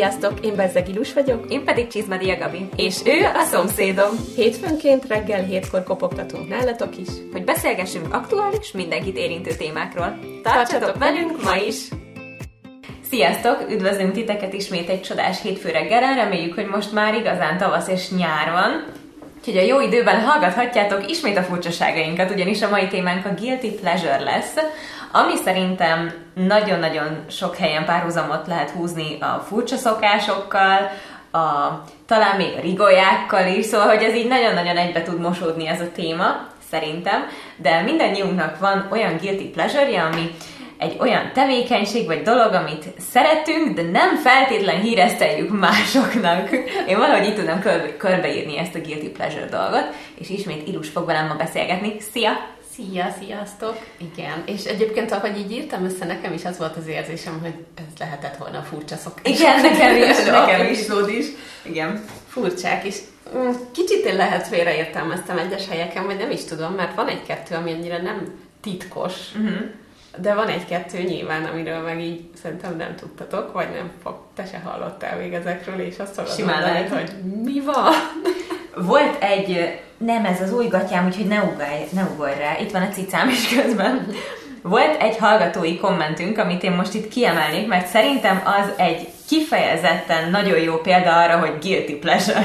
Sziasztok, én Bezzeg Ilus vagyok. Én pedig Csizmadia Gabi. És ő a szomszédom. Hétfőnként reggel hétkor kopogtatunk nálatok is. Hogy beszélgessünk aktuális, mindenkit érintő témákról. Tartsatok velünk ma is! Sziasztok! Üdvözlünk titeket ismét egy csodás hétfő reggelen. Reméljük, hogy most már igazán tavasz és nyár van. Úgyhogy a jó időben hallgathatjátok ismét a furcsaságainkat, ugyanis a mai témánk a Guilty Pleasure lesz, ami szerintem nagyon-nagyon sok helyen párhuzamot lehet húzni a furcsa szokásokkal, a, talán még a rigolyákkal is, szóval, hogy ez így nagyon-nagyon egybe tud mosódni ez a téma, szerintem, de mindannyiunknak van olyan guilty pleasure ami egy olyan tevékenység vagy dolog, amit szeretünk, de nem feltétlen híreszteljük másoknak. Én valahogy így tudom körbe, körbeírni ezt a guilty pleasure dolgot, és ismét Ilus fog velem ma beszélgetni. Szia! Szia, sziasztok! Igen, és egyébként ahogy így írtam össze, nekem is az volt az érzésem, hogy ez lehetett volna furcsa szokás. Igen, nekem is, nekem is. is. Igen. Furcsák is. Mm, kicsit én lehet félreértelmeztem egyes helyeken, vagy nem is tudom, mert van egy-kettő, ami annyira nem titkos, uh-huh. de van egy-kettő nyilván, amiről meg így szerintem nem tudtatok, vagy nem fog, te se hallottál még ezekről, és azt mondani, hogy mi van? Volt egy, nem ez az új gatyám, úgyhogy ne ugorj, ne ugorj rá, itt van a cicám is közben. Volt egy hallgatói kommentünk, amit én most itt kiemelnék, mert szerintem az egy kifejezetten nagyon jó példa arra, hogy guilty pleasure.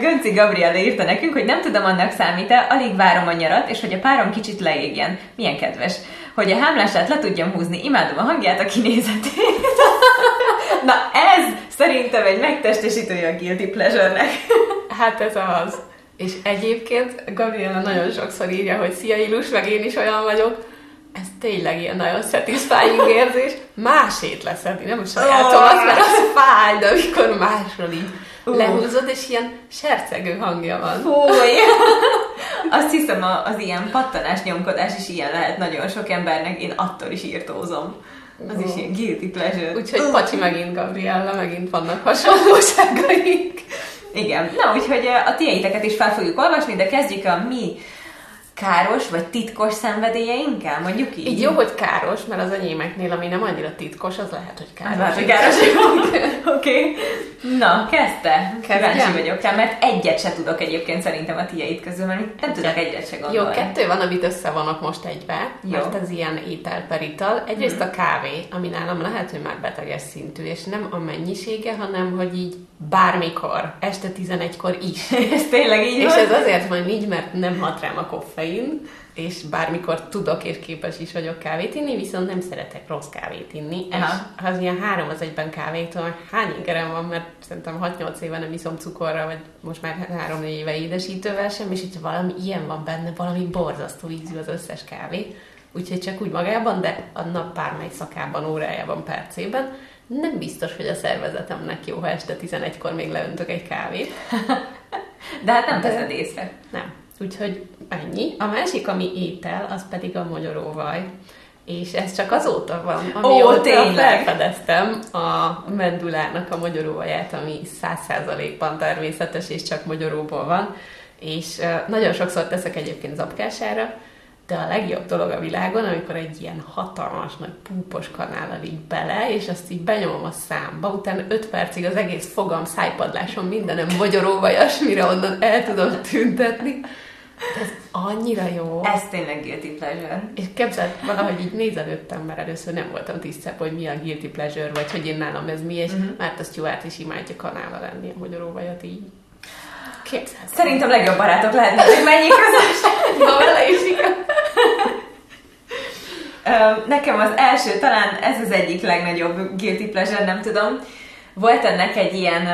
Gönci Gabriele írta nekünk, hogy nem tudom annak számít-e, alig várom a nyarat, és hogy a párom kicsit leégjen. Milyen kedves. Hogy a hámlását le tudjam húzni, imádom a hangját, a kinézetét. Na ez szerintem egy megtestesítője a guilty pleasure-nek. Hát ez az. És egyébként Gabriela nagyon sokszor írja, hogy szia Ilus, meg én is olyan vagyok, ez tényleg ilyen nagyon satisfying érzés. Másét leszedni, nem a sajátom, oh, mert az fáj, de amikor másról így uh. lehúzod, és ilyen sercegő hangja van. Fúj! Azt hiszem, az ilyen pattanás nyomkodás is ilyen lehet nagyon sok embernek, én attól is írtózom. Az uh. is ilyen guilty pleasure. Úgyhogy uh. Pacsi megint, Gabriella, megint vannak hasonlóságaink. Igen. Na, úgyhogy a tieiteket is fel fogjuk olvasni, de kezdjük a mi káros vagy titkos szenvedélyeinkkel, mondjuk így? Így jó, hogy káros, mert az enyémeknél, ami nem annyira titkos, az lehet, hogy káros. Lehet, hogy káros. Oké. okay. Na, kezdte. Kíváncsi vagyok rá, mert egyet se tudok egyébként szerintem a tiéd közül, mert nem tudok egyet se gondolni. Jó, kettő van, amit összevonok most egybe, jó. mert ez ilyen étel per ital. Egyrészt hmm. a kávé, ami nálam lehet, hogy már beteges szintű, és nem a mennyisége, hanem hogy így bármikor, este 11-kor is. ez tényleg így És van? ez azért van így, mert nem hat rám a koffein, és bármikor tudok és képes is vagyok kávét inni, viszont nem szeretek rossz kávét inni. Aha. És az ilyen három az egyben kávétól, hány ingerem van, mert szerintem 6-8 éve nem iszom cukorra, vagy most már 3-4 éve édesítővel sem, és hogyha valami ilyen van benne, valami borzasztó ízű az összes kávé, úgyhogy csak úgy magában, de a nap bármely szakában, órájában, percében, nem biztos, hogy a szervezetemnek jó, ha este 11-kor még leöntök egy kávét. De hát nem De teszed észre. Nem. Úgyhogy ennyi. A másik, ami étel, az pedig a magyaróvaj. És ez csak azóta van, amióta Ó, tényleg. felfedeztem a mendulának a magyaróvaját, ami száz százalékban természetes, és csak magyaróból van. És nagyon sokszor teszek egyébként zapkására, de a legjobb dolog a világon, amikor egy ilyen hatalmas nagy púpos kanállal így bele, és azt így benyomom a számba, utána 5 percig az egész fogam, szájpadlásom, mindenem magyaróvajas, mire onnan el tudom tüntetni. Ez annyira jó. Ez tényleg guilty pleasure. És képzeld, valahogy így nézelődtem, mert először nem voltam tisztában, hogy mi a guilty pleasure, vagy hogy én nálam ez mi, és uh-huh. mert a Stuart is imádja kanála lenni a magyaróvajat így. Képzeld. Szerintem legjobb barátok lehetnek, hogy mennyi közös. Ma vele is Nekem az első, talán ez az egyik legnagyobb guilty pleasure, nem tudom. Volt ennek egy ilyen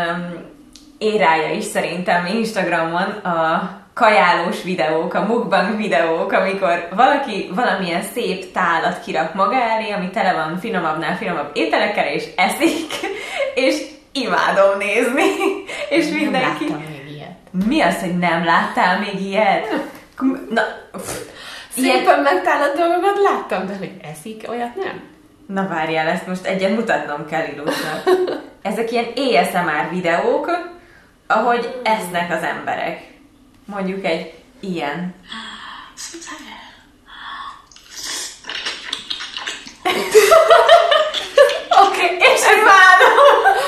érája is szerintem Instagramon, a kajálós videók, a mukbang videók, amikor valaki valamilyen szép tálat kirak maga elé, ami tele van finomabbnál finomabb ételekkel, és eszik, és imádom nézni. és nem mindenki... Nem még ilyet. Mi az, hogy nem láttál még ilyet? Na, pff, Szépen megtállott dolgokat láttam, de hogy eszik, olyat nem? Na várjál, ezt most egyen mutatnom kell Ilusnak. Ezek ilyen ASMR videók, ahogy esznek az emberek. Mondjuk egy ilyen. Oké, okay, és imádom!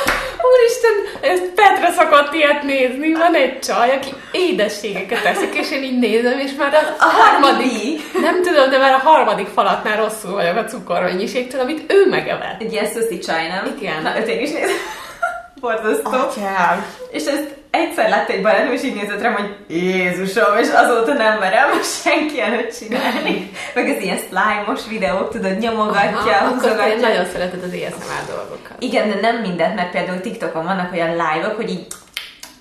úristen, ez Petra szokott ilyet nézni, van egy csaj, aki édességeket eszik, és én így nézem, és már a, a harmadik, harmadik, nem tudom, de már a harmadik falatnál rosszul vagyok a cukormennyiségtől, amit ő megevett. Egy ilyen csaj, nem? Igen. Na, őt én is nézem. Borzasztó. Atyám. És ezt egyszer látta egy barátom, és így nézett rám, hogy Jézusom, és azóta nem merem senki előtt csinálni. Meg az ilyen slime-os videók, tudod, nyomogatja, Aha, húzogatja. nagyon szereted az ASMR dolgokat. Igen, de nem mindent, mert például TikTokon vannak olyan live-ok, hogy így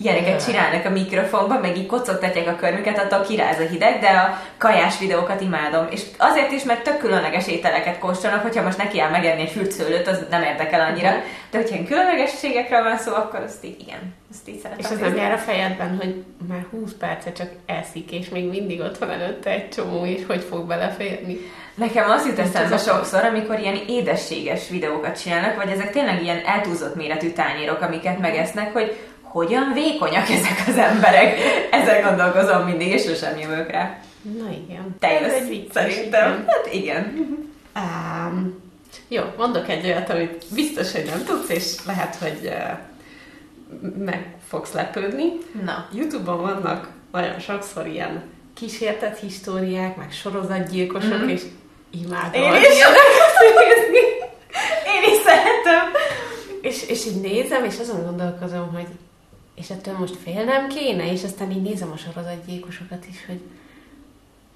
ilyeneket csinálnak a mikrofonban, meg így kocogtatják a körmüket, attól kiráz a hideg, de a kajás videókat imádom. És azért is, mert tök különleges ételeket kóstolnak, hogyha most neki áll megenni egy fürtszőlőt, az nem érdekel annyira. Mhm. De hogyha különlegességekről van szó, akkor azt így igen, azt így szeretem. És az nem jár a fejedben, hogy már 20 perce csak eszik, és még mindig ott van előtte egy csomó, és hogy fog beleférni. Nekem az jut eszembe sokszor, amikor ilyen édességes videókat csinálnak, vagy ezek tényleg ilyen eltúzott méretű tányérok, amiket megesznek, hogy hogyan vékonyak ezek az emberek. Ezen gondolkozom mindig, és sosem jövök rá. Na igen. Te Ez egy vicces, szerintem. igen. Hát igen. Um, jó, mondok egy olyat, amit biztos, hogy nem tudsz, és lehet, hogy uh, meg fogsz lepődni. Na. Youtube-on vannak nagyon sokszor ilyen kísértett históriák, meg sorozatgyilkosok, Mhm. és imádom. Én is nézni. Én is szeretem. És, és így nézem, és azon gondolkozom, hogy és ettől most félnem kéne, és aztán így nézem a sorozatgyilkosokat is, hogy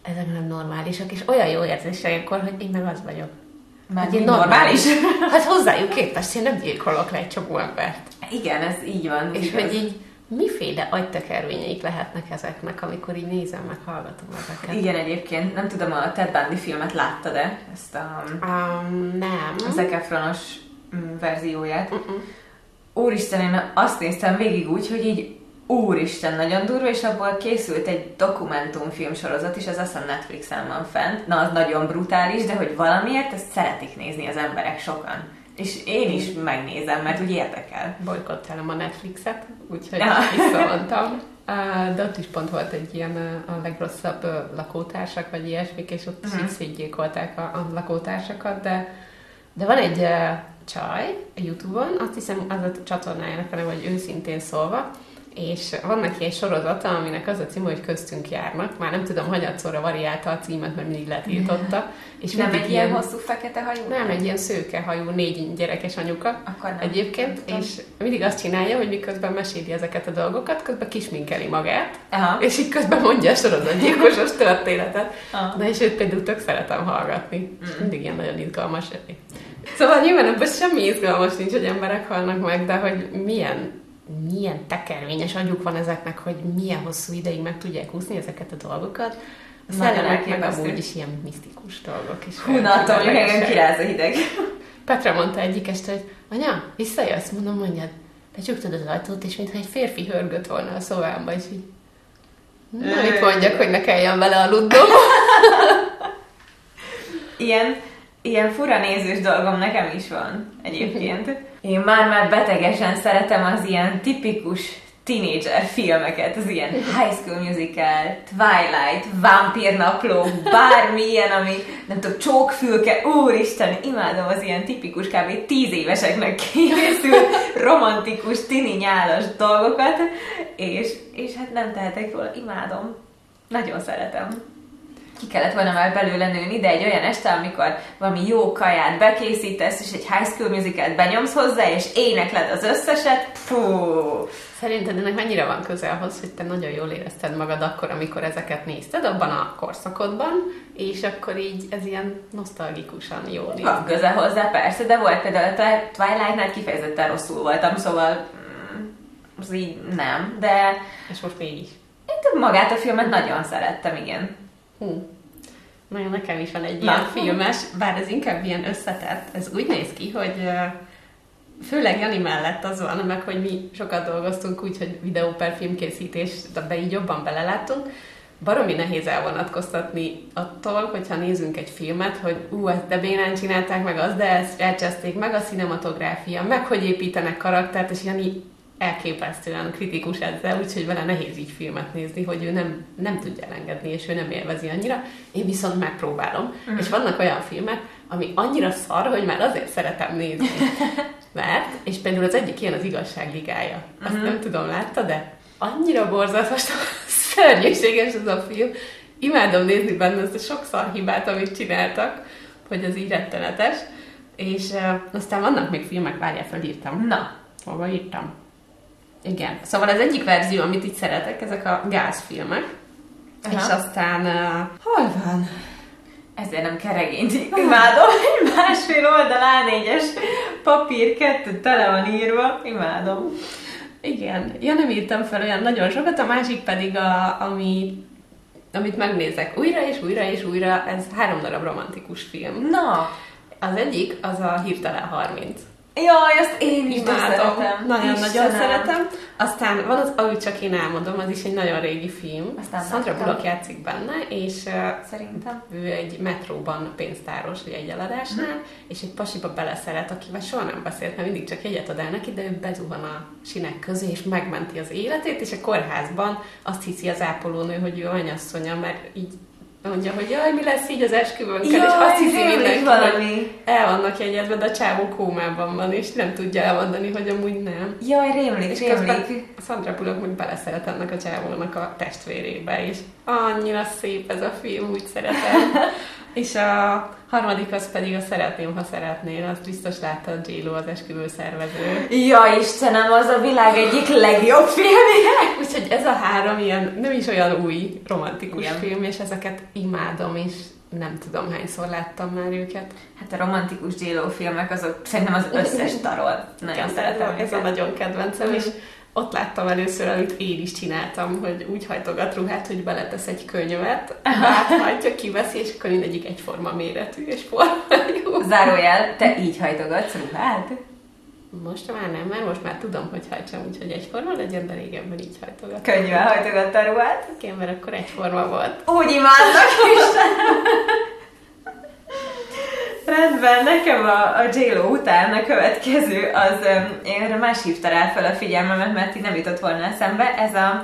ezek nem normálisak, és olyan jó érzés ilyenkor, hogy én meg az vagyok. Már Hogy én normális. Hát hozzájuk képest én nem gyilkolok le egy csomó embert. Igen, ez így van. És igaz. hogy így miféle agytekervényeik lehetnek ezeknek, amikor így nézem, meg hallgatom ezeket. Igen, egyébként, nem tudom, a Ted Bundy filmet láttad-e? Ezt a Um, nem. a Zac Efronos mm, verzióját. Uh-uh. Úristen, én azt néztem végig úgy, hogy így úristen, nagyon durva, és abból készült egy dokumentumfilm sorozat is, ez azt hiszem Netflixen van fent. Na, az nagyon brutális, de hogy valamiért ezt szeretik nézni az emberek sokan. És én is megnézem, mert úgy érdekel. Bolykottálom a Netflixet, úgyhogy Ja. visszavontam. De ott is pont volt egy ilyen a legrosszabb lakótársak, vagy ilyesmik, és ott Mhm. uh-huh. szétgyilkolták a, a lakótársakat, de, de van egy csaj a Youtube-on, azt hiszem az a csatornájának neve, hogy őszintén szólva, és van neki egy sorozata, aminek az a címe, hogy köztünk járnak. Már nem tudom, hanyatszorra variálta a címet, mert mindig letiltotta. És Nem egy ilyen hosszú fekete hajú? nem, egy ilyen szőkehajú, négy gyerekes anyuka Akkor nem. egyébként, Nem és mindig azt csinálja, hogy miközben meséli ezeket a dolgokat, közben kisminkeli magát, Aha. és így közben mondja a sorozatgyilkosos történetet. Aha. Na és őt például tök szeretem hallgatni, és mindig ilyen nagyon izgalmas. Szóval nyilván ebben semmi izgalmas nincs, hogy emberek halnak meg, de hogy milyen milyen tekervényes agyuk van ezeknek, hogy milyen hosszú ideig meg tudják úszni ezeket a dolgokat. A szellemek meg amúgy is ilyen misztikus dolgok is. Hú, na, attól engem kiráz a hideg. Petra mondta egyik este, hogy anya, visszajössz? Mondom, mondjad. Becsukod az ajtót, és mintha egy férfi hörgött volna a szobámba, és így... Na, mit mondjak, hogy ne kelljen vele aludnom? Ilyen, ilyen fura nézős dolgom nekem is van egyébként. Én már-már betegesen szeretem az ilyen tipikus tínédzser filmeket, az ilyen High School Musical, Twilight, Vámpírnapló, bármilyen, ami nem tudom, csókfülke, úristen, imádom az ilyen tipikus, kb. tíz éveseknek készült romantikus, tini nyálas dolgokat, és, és hát nem tehetek róla, imádom. Nagyon szeretem ki kellett volna már belőle nőni, de egy olyan este, amikor valami jó kaját bekészítesz, és egy High School Musical benyomsz hozzá, és énekled az összeset, fú, Szerinted ennek mennyire van köze ahhoz, hogy te nagyon jól érezted magad akkor, amikor ezeket nézted, abban a korszakodban, és akkor így ez ilyen nosztalgikusan jól néz. van köze hozzá, persze, de volt például a Twi- Twilight-nál kifejezetten rosszul voltam, szóval mm, az így nem, de És most mégis. én magát a filmet nagyon szerettem, igen. Hú. Nagyon nekem is van egy ilyen filmes, bár ez inkább ilyen összetett. Ez úgy néz ki, hogy főleg Jani mellett az van, meg hogy mi sokat dolgoztunk úgy, hogy videó per filmkészítés, de így jobban beleláttunk. Baromi nehéz elvonatkoztatni attól, hogyha nézünk egy filmet, hogy ú, ezt de bénán csinálták meg az, de ezt elcseszték meg a cinematográfia, meg hogy építenek karaktert, és Jani elképesztően kritikus ezzel, úgyhogy vele nehéz így filmet nézni, hogy ő nem, nem tudja elengedni, és ő nem élvezi annyira. Én viszont megpróbálom. Mm. És vannak olyan filmek, ami annyira szar, hogy már azért szeretem nézni. Mert, és például az egyik ilyen az igazság ligája. Azt uh-huh. nem tudom, látta, de annyira borzalmas, szörnyűséges ez a film. Imádom nézni benne ezt a sok szar hibát, amit csináltak, hogy az így rettenetes. És uh, aztán vannak még filmek, várjál, felírtam. Na, hova írtam? Igen. Szóval az egyik verzió, amit itt szeretek, ezek a gázfilmek. Aha. És aztán... Uh, hol van? Ezért nem kell regényt. Imádom, egy másfél oldal A4-es papír, kettő tele van írva. Imádom. Igen. Ja, nem írtam fel olyan nagyon sokat, a másik pedig, a, ami, amit megnézek újra és újra és újra, ez három darab romantikus film. Na! Az egyik, az a Hirtelen 30. Jaj, azt én is imádom. Nagyon-nagyon szeretem. Aztán van az, ahogy csak én elmondom, az is egy nagyon régi film. Aztán Sandra Bullock játszik benne, és szerintem ő egy metróban pénztáros, ugye egy eladásnál, hmm. és egy pasiba beleszeret, akivel soha nem beszélt, mert mindig csak jegyet ad el neki, de ő bezuhan a sinek közé, és megmenti az életét, és a kórházban azt hiszi az ápolónő, hogy ő anyasszonya, mert így mondja, hogy jaj, mi lesz így az esküvőnkkel, jaj, és azt hiszi mindenki, valami. el vannak jegyezve, de a csávó kómában van, és nem tudja elmondani, hogy amúgy nem. Jaj, rémlik, és rémlik. Sandra Bullock még beleszeret ennek a csávónak a testvérébe, és annyira szép ez a film, úgy szeretem. és a harmadik az pedig a Szeretném, ha szeretnél, azt biztos látta a J-Lo, az esküvő szervező. Ja, Istenem, az a világ egyik legjobb filmje! Úgyhogy ez a három ilyen, nem is olyan új romantikus Igen. film, és ezeket imádom, és nem tudom hányszor láttam már őket. Hát a romantikus J-Lo filmek azok szerintem az összes tarol. Nagyon Igen, szeretem ez, a nagyon kedvencem, és ott láttam először, amit én is csináltam, hogy úgy hajtogat ruhát, hogy beletesz egy könyvet, áthajtja, kiveszi, és akkor mindegyik egyforma méretű és formájú. Zárójel, te így hajtogatsz ruhát? Most már nem, mert most már tudom, hogy hajtsam úgy, hogy egyforma legyen, de régebben így hajtogat. Könnyűen hajtogatta a ruhát? Igen, mert akkor egyforma volt. Úgy imádnak is! Rendben, nekem a, a j után a következő az, én más hívta rá fel a figyelmemet, mert így nem jutott volna eszembe, ez a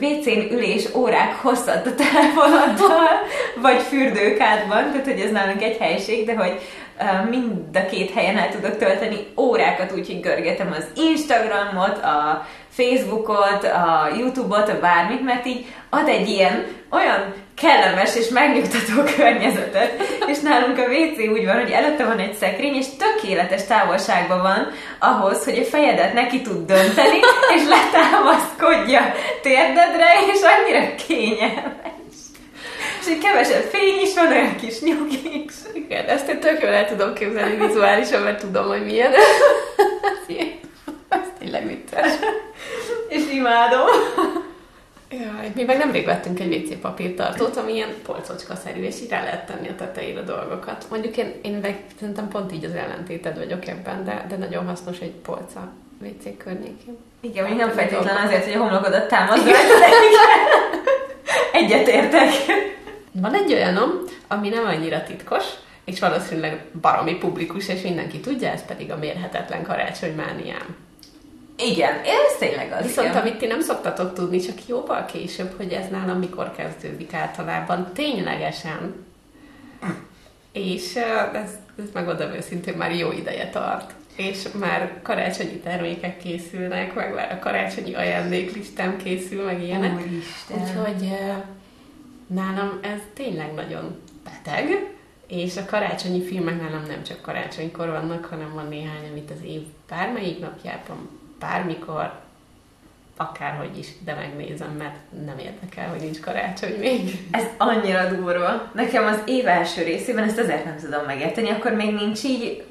WC-n ülés órák hosszat a telefonoddal, vagy fürdőkádban, tehát hogy ez nálunk egy helység, de hogy mind a két helyen el tudok tölteni órákat, úgyhogy görgetem az Instagramot, a Facebookot, a Youtube-ot, a bármit, mert így ad egy ilyen olyan kellemes és megnyugtató környezetet, és nálunk a WC úgy van, hogy előtte van egy szekrény, és tökéletes távolságban van ahhoz, hogy a fejedet neki tud dönteni, és letámaszkodja térdedre, és annyira kényelmes. És egy kevesebb fény is van, olyan kis nyugis. Igen, ezt én tök jól el tudom képzelni vizuálisan, mert tudom, hogy milyen. Ez tényleg vicces. És imádom. Jaj, mi meg nemrég vettünk egy WC papírtartót, ami ilyen polcocska-szerű, és így rá lehet tenni a tetejére dolgokat. Mondjuk én, én meg szerintem pont így az ellentéted vagyok ebben, de, de nagyon hasznos egy polca WC környékén. Igen, hogy nem feltétlenül azért, hogy a homlokodat támaszd Egyetértek. Van egy olyanom, ami nem annyira titkos, és valószínűleg baromi publikus, és mindenki tudja, ez pedig a mérhetetlen karácsonymániám. Igen, ez tényleg az. Viszont igen. amit ti nem szoktatok tudni, csak jóval később, hogy ez nálam mikor kezdődik általában, ténylegesen. És ez, ez megmondom őszintén, már jó ideje tart. És már karácsonyi termékek készülnek, meg már a karácsonyi ajándéklistám készül, meg ilyenek. Úristen. Úgyhogy nálam ez tényleg nagyon beteg, és a karácsonyi filmek nálam nem csak karácsonykor vannak, hanem van néhány, amit az év bármelyik napjában bármikor, akárhogy is, de megnézem, mert nem érdekel, hogy nincs karácsony még. Ez annyira durva. Nekem az év első részében ezt azért nem tudom megérteni, akkor még nincs így,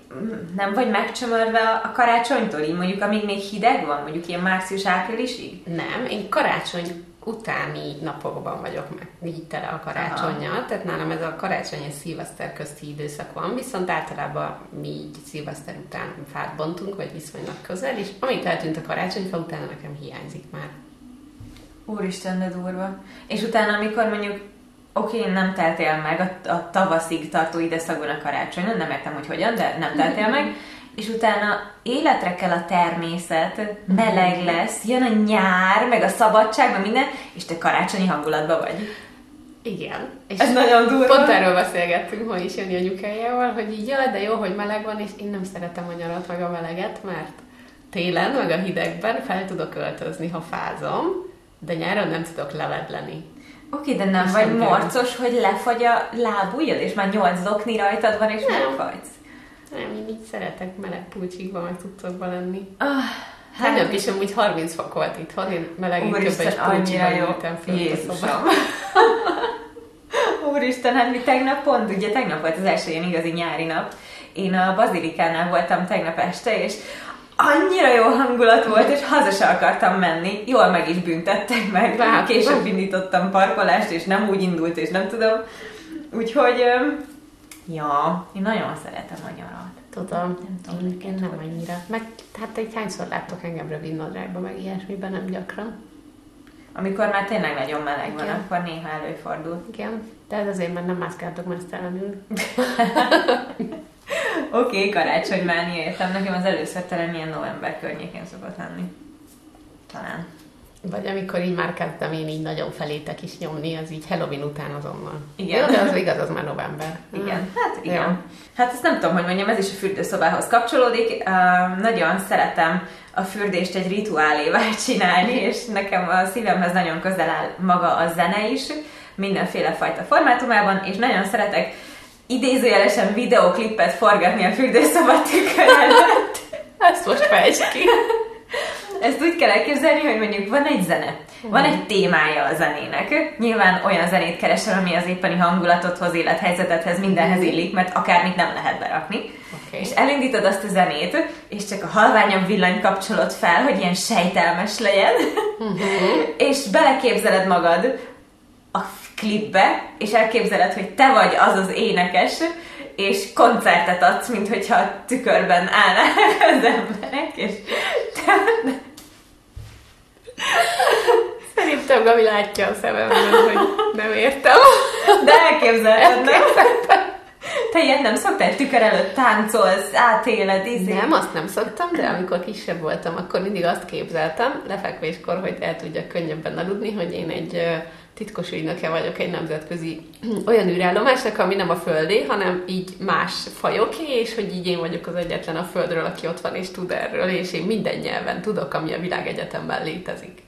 nem vagy megcsömörve a karácsonytól, így mondjuk amíg még hideg van, mondjuk ilyen március-áprilisig? Nem, én karácsony utáni napokban vagyok meg így tele a karácsonyjal, tehát nálam ez a karácsony és szilveszter közti időszak van, viszont általában mi így szilveszter után fát bontunk, vagy viszonylag közel, és amint eltűnt a karácsonyfa, utána nekem hiányzik már. Úristen, de durva. És utána, amikor mondjuk oké, okay, nem teltél meg a, a tavaszig tartó időszakban a karácsony, nem értem, hogy hogyan, de nem teltél meg, és utána életre kell a természet, meleg lesz, jön a nyár, meg a szabadság, meg minden, és te karácsonyi hangulatban vagy. Igen. És Ez nagyon durva. Pont erről beszélgettünk ma is Jani anyukájával, hogy így jaj, de jó, hogy meleg van, és én nem szeretem a nyarat meg a meleget, mert télen, meg a hidegben fel tudok öltözni, ha fázom, de nyáron nem tudok levedleni. Oké, de nem és vagy nem morcos, hogy lefagy a lábujjad, és már nyolc zokni rajtad van, és nem. megfagysz? Nem, én így szeretek meleg pulcsikban, meg tudszakban lenni. Ah, hát Tegnap is amúgy 30 fok volt itthon, én meleg inkább egy pulcsiban ültem föl a szobában. Úristen, hát mi tegnap pont, ugye tegnap volt az első ilyen igazi nyári nap, én a Bazilikánál voltam tegnap este, és annyira jó hangulat volt, és haza se akartam menni. Jól meg is büntettek meg. Látom. Később indítottam parkolást, és nem úgy indult, és nem tudom. Úgyhogy, ja, én nagyon szeretem a nyarat. Tudom, nem tudom, én, én nem annyira. Meg hát egy hányszor láttok engem rövid nadrágban, meg ilyesmiben, nem gyakran. Amikor már tényleg nagyon meleg van, Igen. akkor néha előfordul. Igen, de ez azért, mert nem mászkáltok mesztelenül. Oké, okay, karácsonymánia, értem. Nekem az először talán ilyen november környékén szokott lenni. Talán. Vagy amikor így már kezdtem én így nagyon felétek is nyomni, az így Halloween után azonnal. Igen. Jó, de az igaz, az már november. Igen, hmm. hát igen. Jó. Hát ezt nem tudom, hogy mondjam, ez is a fürdőszobához kapcsolódik. Uh, nagyon szeretem a fürdést egy rituálévá csinálni, és nekem a szívemhez nagyon közel áll maga a zene is, mindenféle fajta formátumában, és nagyon szeretek idézőjelesen videoklippet forgatni a fürdőszoba tükör előtt. Ezt most fejtsd ki. Ezt úgy kell elképzelni, hogy mondjuk van egy zene, van egy témája a zenének. Nyilván olyan zenét keresel, ami az éppeni hangulatodhoz, élethelyzetedhez, mindenhez illik, mert akármit nem lehet berakni. Okay. És elindítod azt a zenét, és csak a halványabb villany kapcsolod fel, hogy ilyen sejtelmes legyen, uh-huh. és beleképzeled magad a klipbe, és elképzeled, hogy te vagy az az énekes, és koncertet adsz, mint hogyha tükörben állnának az emberek, és te... Szerintem Gabi látja a szememben, hogy nem értem. De elképzelheted, nem? Te ilyet nem szoktál? Tükör előtt táncolsz, átéled, izé? Nem, azt nem szoktam, de amikor kisebb voltam, akkor mindig azt képzeltem, lefekvéskor, hogy el tudjak könnyebben aludni, hogy én egy titkos ügynöke vagyok egy nemzetközi olyan űrállomásnak, ami nem a földé, hanem így más fajoké, és hogy így én vagyok az egyetlen a földről, aki ott van és tud erről, és én minden nyelven tudok, ami a világegyetemben létezik.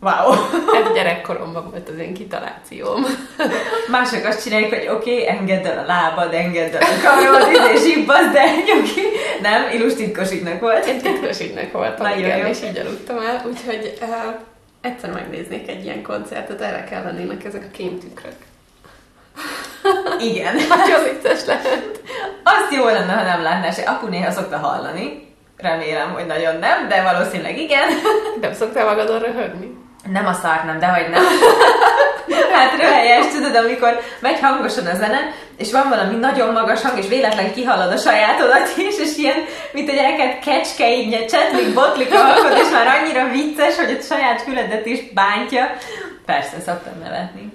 Wow! Ez gyerekkoromban volt az én kitalációm. Mások azt csinálják, hogy oké, okay, engedd el a lábad, engedd el a karod, és ibbaz, de nyugi. Nem, Ilus titkos ügynök volt. Én titkos ügynök voltam, Nagyon igen, jó. és így aludtam el, úgyhogy uh, egyszer megnéznék egy ilyen koncertet, erre kell lennének ezek a kémtükrök. Igen. Nagyon vicces lehet. Azt jó lenne, ha nem látnás. Apu néha szokta hallani. Remélem, hogy nagyon nem, de valószínűleg igen. Nem szoktál magadon röhögni? Nem a szart, nem, de hogy nem. hát röhelyes, tudod, amikor megy hangosan a zene, és van valami nagyon magas hang, és véletlen kihallod a sajátodat is, és ilyen, mint egy elkezd kecske, így csetlik, botlik a hangod, és már annyira vicces, hogy a saját füledet is bántja. Persze, szoktam nevetni.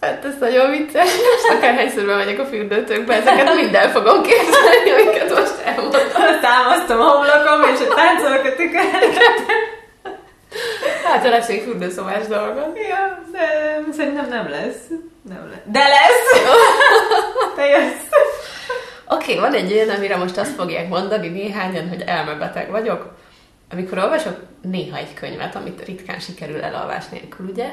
Hát ez nagyon vicces. Akárhányszor megyek a fürdőtőkbe, ezeket minden fogom képzelni, amiket most elmondtam. Támasztom a homlokom, és a táncolok a tüköröket. Hát, ha lesz egy fürdőszobás dolgod. Ja, de szerintem nem lesz. Nem lesz. De lesz! Te jössz! Oké, okay, van egy olyan, amire most azt fogják mondani néhányan, hogy elmebeteg vagyok. Amikor olvasok néha egy könyvet, amit ritkán sikerül elolvás nélkül, ugye,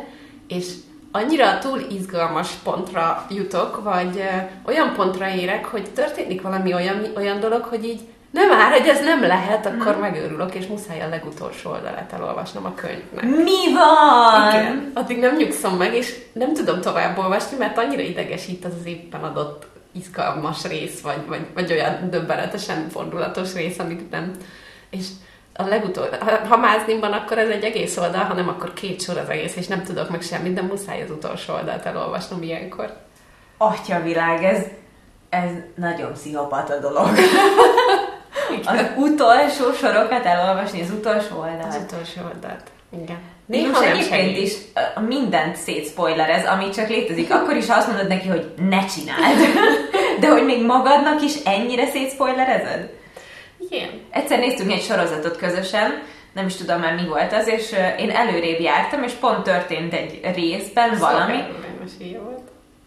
és annyira túl izgalmas pontra jutok, vagy olyan pontra érek, hogy történik valami olyan, olyan dolog, hogy így nem már, hogy ez nem lehet, akkor hmm. megőrülök, és muszáj a legutolsó oldalát elolvasnom a könyvnek. Mi van? Igen, addig nem nyugszom meg, és nem tudom tovább olvasni, mert annyira idegesít az az éppen adott izgalmas rész, vagy, vagy, vagy olyan döbbenetesen fordulatos rész, amit nem... És a legutolsó, ha, ha mázni van, akkor ez egy egész oldal, ha nem, akkor két sor az egész, és nem tudok meg semmit, de muszáj az utolsó oldalt elolvasnom ilyenkor. Atya világ, ez, ez nagyon pszichopata dolog. az utolsó sorokat elolvasni, az utolsó oldalt. Az utolsó oldalt. Igen. Néha Most egyébként is mindent szétszpoilerez, ami csak létezik. Akkor is azt mondod neki, hogy ne csináld. De hogy még magadnak is ennyire szétszpoilerezed? Igen. Egyszer néztünk egy sorozatot közösen, nem is tudom már mi volt az, és én előrébb jártam, és pont történt egy részben valami, volt.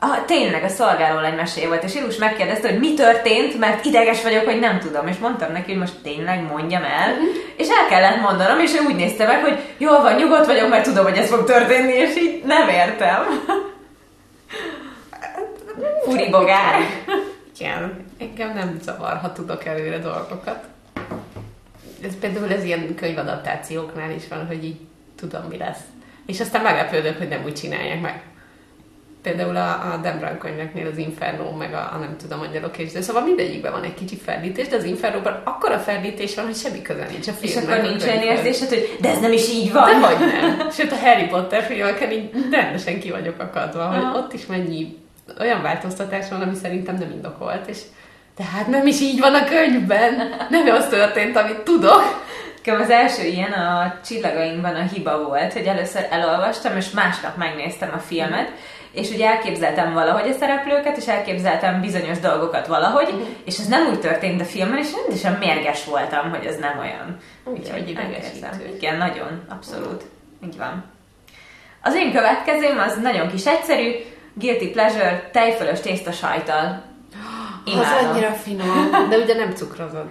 Ah, tényleg, a szolgáló egy meséje volt, és Ilus megkérdezte, hogy mi történt, mert ideges vagyok, hogy nem tudom, és mondtam neki, hogy most tényleg mondjam el, uh-huh. és el kellett mondanom, és ő úgy nézte meg, hogy jól van, nyugodt vagyok, mert tudom, hogy ez fog történni, és így nem értem. Furi bogár. Igen, engem nem zavar, ha tudok előre dolgokat. Ez például ez ilyen könyvadaptációknál is van, hogy így tudom, mi lesz. És aztán meglepődök, hogy nem úgy csinálják meg. Például a, a Dan Brown könyveknél az Inferno, meg a, a nem tudom, angyalok és de szóval mindegyikben van egy kicsi fellítés, de az Inferno-ban akkora fellítés van, hogy semmi köze nincs a filmnek. És akkor nincs olyan érzésed, hogy de ez nem is így van. De hogy nem. Sőt, a Harry Potter filmeken így rendesen ki vagyok akadva, hogy Aha. ott is mennyi olyan változtatás van, ami szerintem nem indokolt, és tehát nem is így van a könyvben. Nem az történt, amit tudok. Nekem az első ilyen a csillagainkban a hiba volt, hogy először elolvastam, és másnap megnéztem a filmet, és ugye elképzeltem valahogy a szereplőket, és elképzeltem bizonyos dolgokat valahogy, uh-huh. és ez nem úgy történt a filmben, és rendesen mérges voltam, hogy ez nem olyan. Úgyhogy idegesítő. Igen, nagyon, abszolút. Így van. Az én következőm az nagyon kis egyszerű, guilty pleasure, tejfölös tészta sajtal. Imádom. Az annyira finom, de ugye nem cukrozod.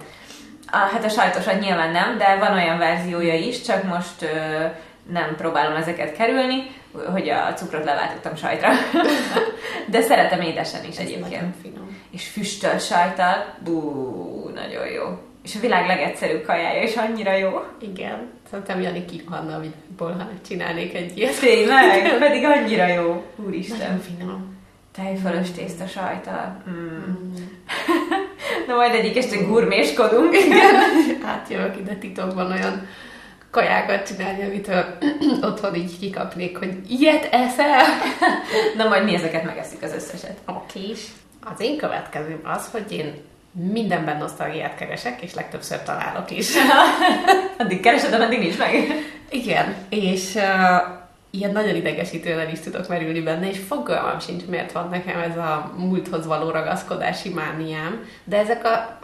A, hát a sajtosat nyilván nem, de van olyan verziója is, csak most ö, nem próbálom ezeket kerülni, hogy a cukrot leváltottam sajtra. de szeretem édesen is Ez egyébként. finom. És füstöl sajtal, bú, nagyon jó. És a világ legegyszerűbb kajája is annyira jó. Igen. Szerintem Jani kirohanna a világból, ha csinálnék egy ilyet. Tényleg? Pedig annyira jó. Úristen. Nagyon finom. Tejfölös tészta sajtal. Mm. Mm. Na majd egyik este gurméskodunk. Igen. Átjövök ide titokban olyan kajákat csinálni, amitől otthon így kikapnék, hogy ilyet eszel. Na majd mi ezeket megeszik az összeset. Oké is. Az én következőm az, hogy én mindenben nosztalgiát keresek, és legtöbbször találok is. addig keresed, ameddig nincs meg. Igen, és uh, ilyen nagyon idegesítően is tudok merülni benne, és fogalmam sincs, miért van nekem ez a múlthoz való ragaszkodási mániám, de ezek a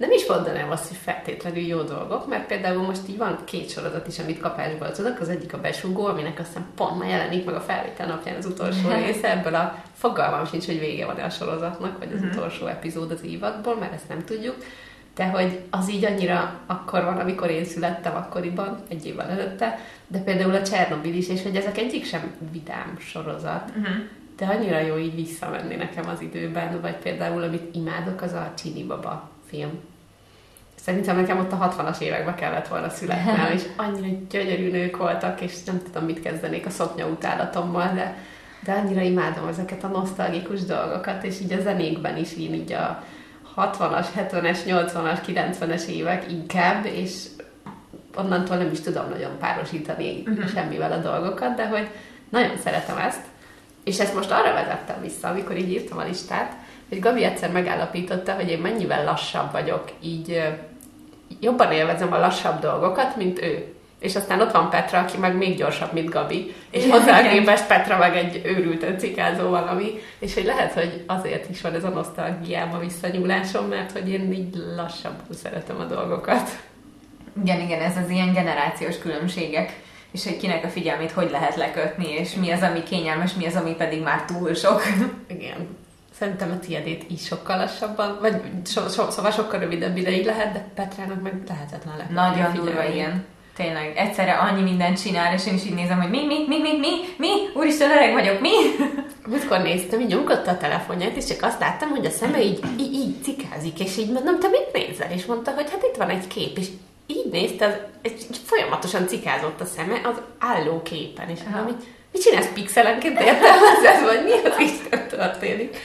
nem is mondanám azt, hogy feltétlenül jó dolgok, mert például most így van két sorozat is, amit kapásból tudok, az egyik a besugó, aminek aztán pont ma jelenik meg a felvétel napján az utolsó része, ebből a fogalmam sincs, hogy vége van a sorozatnak, vagy az uh-huh. utolsó epizód az évadból, mert ezt nem tudjuk, de hogy az így annyira akkor van, amikor én születtem akkoriban, egy évvel előtte, de például a Csernobil is, és hogy ezek egyik sem vidám sorozat, uh-huh. de annyira jó így visszamenni nekem az időben, vagy például, amit imádok, az a Csini Baba film. Szerintem nekem ott a 60-as években kellett volna születnem, és annyira gyönyörű nők voltak, és nem tudom, mit kezdenék a szoknya utálatommal, de, de annyira imádom ezeket a nosztalgikus dolgokat, és így a zenékben is én így a 60-as, 70-es, 80-as, 90-es évek inkább, és onnantól nem is tudom nagyon párosítani uh-huh. semmivel a dolgokat, de hogy nagyon szeretem ezt, és ezt most arra vezettem vissza, amikor így írtam a listát, hogy Gabi egyszer megállapította, hogy én mennyivel lassabb vagyok, így jobban élvezem a lassabb dolgokat, mint ő. És aztán ott van Petra, aki meg még gyorsabb, mint Gabi. És hozzá képest Petra meg egy őrülten cikázó valami. És hogy lehet, hogy azért is van ez a nosztalgiába visszanyúlásom, mert hogy én így lassabbul szeretem a dolgokat. Igen, igen, ez az ilyen generációs különbségek és hogy kinek a figyelmét hogy lehet lekötni, és mi az, ami kényelmes, mi az, ami pedig már túl sok. Igen. Szerintem a tiédét is sokkal lassabban, vagy so, so, szóval sokkal rövidebb ideig lehet, de Petrának meg lehetetlen lehet. Nagyon durva, igen. Tényleg, egyszerre annyi mindent csinál, és én is így nézem, hogy mi, mi, mi, mi, mi, mi, úristen, öreg vagyok, mi? Múltkor néztem, így nyomkodta a telefonját, és csak azt láttam, hogy a szeme így, így, így cikázik, és így mondom, te mit nézel? És mondta, hogy hát itt van egy kép, és így nézte, az, egy, folyamatosan cikázott a szeme az álló képen, és mondom, hogy mit csinálsz pixelenként értelmezed, vagy mi az Isten történik?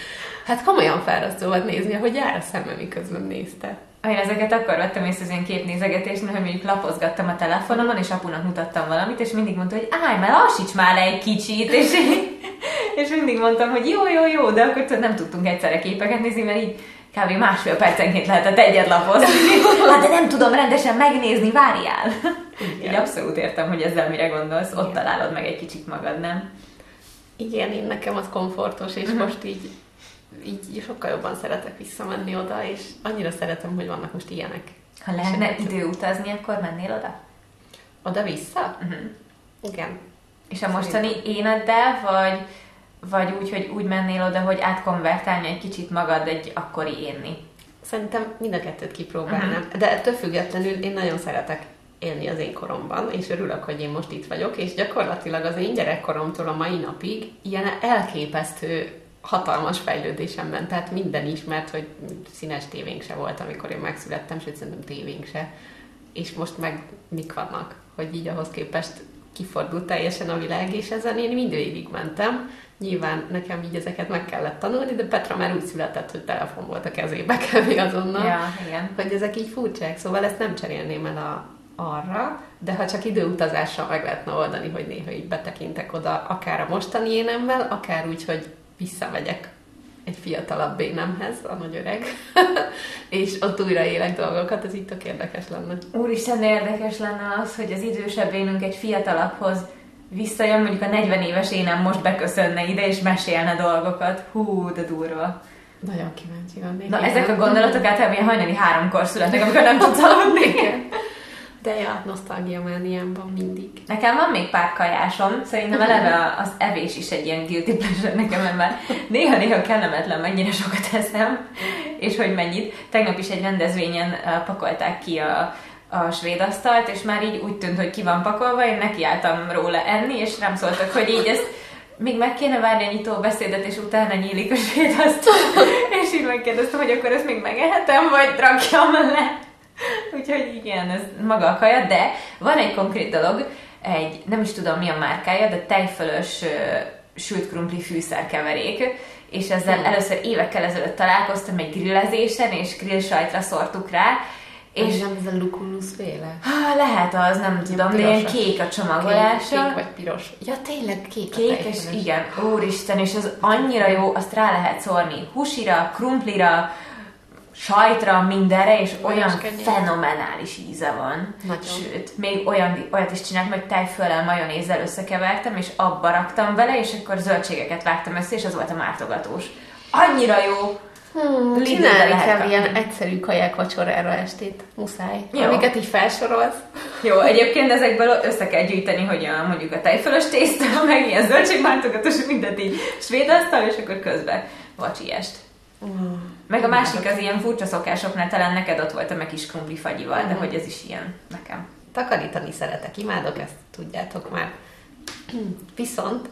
Hát komolyan fárasztó volt nézni, hogy jár a szemem, miközben nézte. Én ezeket akkor vettem észre az ilyen képnézegetésnél, hogy mondjuk lapozgattam a telefonomon, és apunak mutattam valamit, és mindig mondta, hogy állj, már lassíts már le egy kicsit, és, és mindig mondtam, hogy jó, jó, jó, de akkor nem tudtunk egyszerre képeket nézni, mert így kb. másfél percenként lehetett egyet lapozni. hát de nem tudom rendesen megnézni, várjál. Igen. Így abszolút értem, hogy ezzel mire gondolsz, ott találod meg egy kicsit magad, nem? Igen, én nekem az komfortos, és uh-huh. most így így sokkal jobban szeretek visszamenni oda, és annyira szeretem, hogy vannak most ilyenek. Ha lehetne idő utazni, akkor mennél oda? Oda-vissza? Uh-huh. Igen. És a mostani éneddel, vagy, vagy úgy, hogy úgy mennél oda, hogy átkonvertálni egy kicsit magad egy akkori énni? Szerintem mind a kettőt kipróbálnám. Uh-huh. De ettől függetlenül én nagyon szeretek élni az én koromban, és örülök, hogy én most itt vagyok, és gyakorlatilag az én gyerekkoromtól a mai napig ilyen elképesztő hatalmas fejlődésem ment, tehát minden is, mert hogy színes tévénk se volt, amikor én megszülettem, sőt szerintem tévénk se. És most meg mik vannak, hogy így ahhoz képest kifordult teljesen a világ, és ezen én mindőig mentem. Nyilván nekem így ezeket meg kellett tanulni, de Petra már úgy született, hogy telefon volt a kezébe kb. azonnal. Ja, igen. Hogy ezek így furcsák, szóval ezt nem cserélném el a, arra, de ha csak időutazással meg lehetne oldani, hogy néha így betekintek oda, akár a mostani énemmel, akár úgy, hogy visszamegyek egy fiatalabb énemhez, a nagy öreg, és ott újra élek dolgokat, ez így tök érdekes lenne. Úristen, érdekes lenne az, hogy az idősebb énünk egy fiatalabbhoz visszajön, mondjuk a 40 éves énem most beköszönne ide, és mesélne dolgokat. Hú, de durva. Nagyon kíváncsi vannék. Na, ezek a gondolatok általában ilyen hajnali háromkor születnek, amikor nem tudsz aludni. De ja, nosztalgia mániámban mindig. Nekem van még pár kajásom, szerintem eleve az evés is egy ilyen guilty pleasure nekem, mert néha-néha kellemetlen, mennyire sokat eszem, és hogy mennyit. Tegnap is egy rendezvényen pakolták ki a, a svéd asztalt, és már így úgy tűnt, hogy ki van pakolva, én nekiálltam róla enni, és rám szóltak, hogy így ezt még meg kéne várni a nyitó beszédet, és utána nyílik a svéd asztal. és így megkérdeztem, hogy akkor ezt még megehetem, vagy rakjam le. Úgyhogy igen, ez maga a kaja, de van egy konkrét dolog, egy, nem is tudom mi a márkája, de tejfölös uh, sült krumpli fűszerkeverék, és ezzel hmm. először évekkel ezelőtt találkoztam egy grillezésen, és grill sajtra szórtuk rá, és nem ez a lukulus féle? Ha, lehet az, nem tudom, de ilyen kék a csomagolása. Kék, kék vagy piros. Ja, tényleg kék Kékes, igen, úristen, és az annyira jó, azt rá lehet szórni husira, krumplira, sajtra, mindenre, és olyan fenomenális íze van. Nagyon. Sőt, még olyan, olyat is csináltam, hogy tejföllel, majonézzel összekevertem, és abba raktam vele, és akkor zöldségeket vágtam össze, és az volt a mártogatós. Annyira jó! Hmm, csinálni kell ilyen egyszerű kaják vacsorára estét. Muszáj. Jó. Amiket így felsorolsz. Jó, egyébként ezekből össze kell gyűjteni, hogy a, mondjuk a tejfölös tészta, meg ilyen zöldségmártogatós, mindent így svéd asztal, és akkor közben vacsi est. Mm. Meg a másik az ilyen furcsa szokásoknál, talán neked ott volt a meg kis krumpli fagyival, de hogy ez is ilyen nekem. Takarítani szeretek, imádok ezt, tudjátok már. Viszont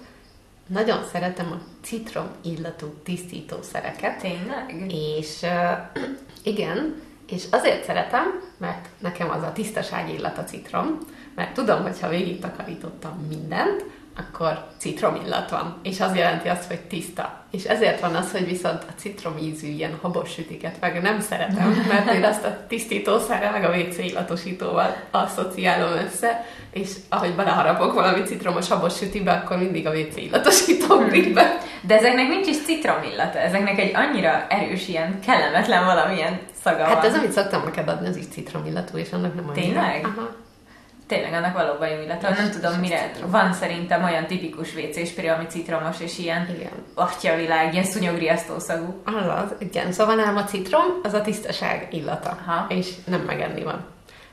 nagyon szeretem a citrom illatú tisztítószereket. Tényleg? És uh, igen, és azért szeretem, mert nekem az a tisztaság illat a citrom, mert tudom, hogy ha végig takarítottam mindent, akkor citromillat van, és az jelenti azt, hogy tiszta. És ezért van az, hogy viszont a citromízű ilyen habos sütiket meg nem szeretem, mert én azt a tisztítószerrel meg a WC illatosítóval asszociálom össze, és ahogy beleharapok valami citromos habos sütibe, akkor mindig a WC illatosító hmm. De ezeknek nincs is citromillata, ezeknek egy annyira erős, ilyen kellemetlen valamilyen szaga Hát van. ez, amit szoktam neked adni, az is citromillatú, és annak nem annyira. Tényleg? Aha. Tényleg annak valóban jó illata. Nem tudom mire. Van szerintem olyan tipikus WC spray, ami citromos, és ilyen atya világ, ilyen szúnyogriasztó szagú. Az, igen. Szóval nem a citrom, az a tisztaság illata. Aha. És nem megenni van.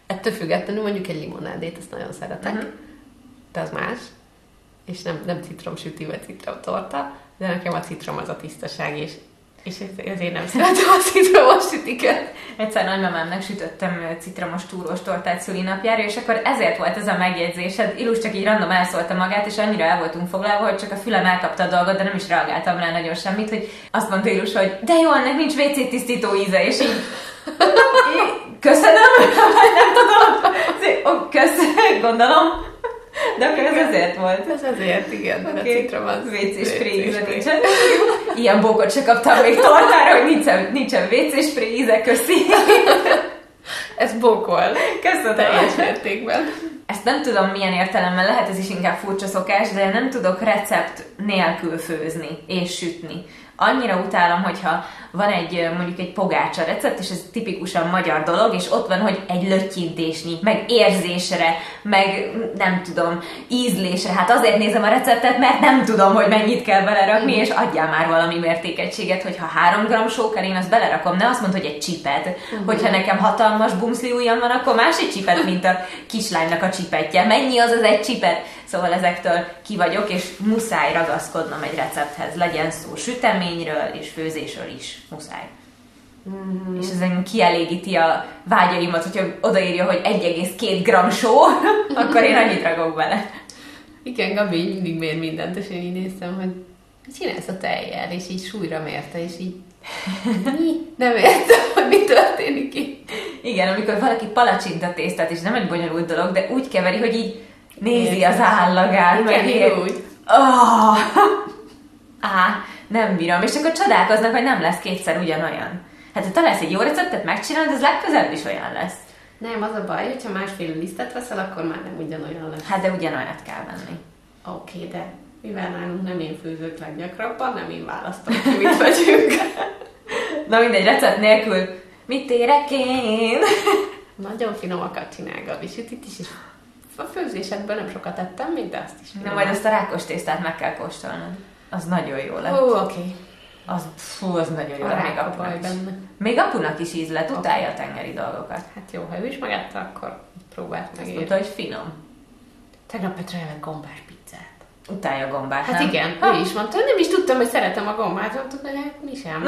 Ettől függetlenül mondjuk egy limonádét, ezt nagyon szeretek. Uh-huh. De az más. És nem, nem citrom süti vagy citrom torta, de nekem a citrom az a tisztaság, és és ezért nem szeretem a citromos sütiket. Egyszer nagymamámnak sütöttem citromos túrós tortát szülinapjára, és akkor ezért volt ez a megjegyzésed. Ilus csak így random elszólta magát, és annyira el voltunk foglalva, hogy csak a fülem elkapta a dolgot, de nem is reagáltam rá nagyon semmit, hogy azt mondta Ilus, hogy de jó, ennek nincs WC tisztító íze, és így köszönöm, nem tudom, köszönöm, gondolom, de akkor ez azért volt. Ez azért, igen, okay. a citrom az WC spray íze nincsen. Ilyen bókot se kaptam még tortára, hogy nincsen, nincsen WC spray íze, köszi. Ez bókol. Köszönöm. Teljes mértékben. Ezt nem tudom milyen értelemben lehet, ez is inkább furcsa szokás, de nem tudok recept nélkül főzni és sütni annyira utálom, hogyha van egy mondjuk egy pogácsa recept, és ez tipikusan magyar dolog, és ott van, hogy egy lötyintésnyi, meg érzésre, meg nem tudom, ízlésre. Hát azért nézem a receptet, mert nem tudom, hogy mennyit kell belerakni, és adjál már valami mértékegységet, hogyha 3 g sóker, én azt belerakom, ne azt mondd, hogy egy csipet. Uh-huh. Hogyha nekem hatalmas bumszli ujjam van, akkor másik csipet, mint a kislánynak a csipetje. Mennyi az az egy csipet? Szóval ezektől ki vagyok, és muszáj ragaszkodnom egy recepthez. Legyen szó süteményről és főzésről is. Muszáj. Mm-hmm. És ez kielégíti a vágyaimat, hogyha odaírja, hogy 1,2 gram só, akkor én annyit ragok bele. Igen, Gabi mindig mér mindent, és én így néztem, hogy csinálsz a tejjel, és így súlyra mérte, és így mi? Nem értem, hogy mi történik itt. Igen, amikor valaki palacsinta tésztát, és nem egy bonyolult dolog, de úgy keveri, hogy így nézi az állagát, meg Igen, úgy. Oh. Á, nem bírom. És akkor csodálkoznak, hogy nem lesz kétszer ugyanolyan. Hát ha találsz egy jó receptet, megcsinálod, az legközelebb is olyan lesz. Nem, az a baj, hogyha másféle lisztet veszel, akkor már nem ugyanolyan lesz. Hát de ugyanolyat kell venni. Oké, okay, de mivel nálunk nem én főzök leggyakrabban, nem én választom ki, mit vegyünk. Na mindegy, recept nélkül mit érek én? Nagyon finomakat csinál Gabi sütit is, a főzésedből nem sokat ettem még, de azt is. Na majd azt a rákos tésztát meg kell kóstolnod. Az nagyon jó lett. Ó, oké. Okay. Az, fú, az nagyon jó. A még apunak is. Benne. Még apunak is íz lett, utálja a tengeri dolgokat. Hát jó, ha ő is megette, akkor próbált meg. Azt hogy finom. Tegnap Petra evett gombás pizzát. Utálja a gombát, Hát nem? igen, ha. ő is mondta, nem is tudtam, hogy szeretem a gombát, mondtuk, hogy hát mi sem.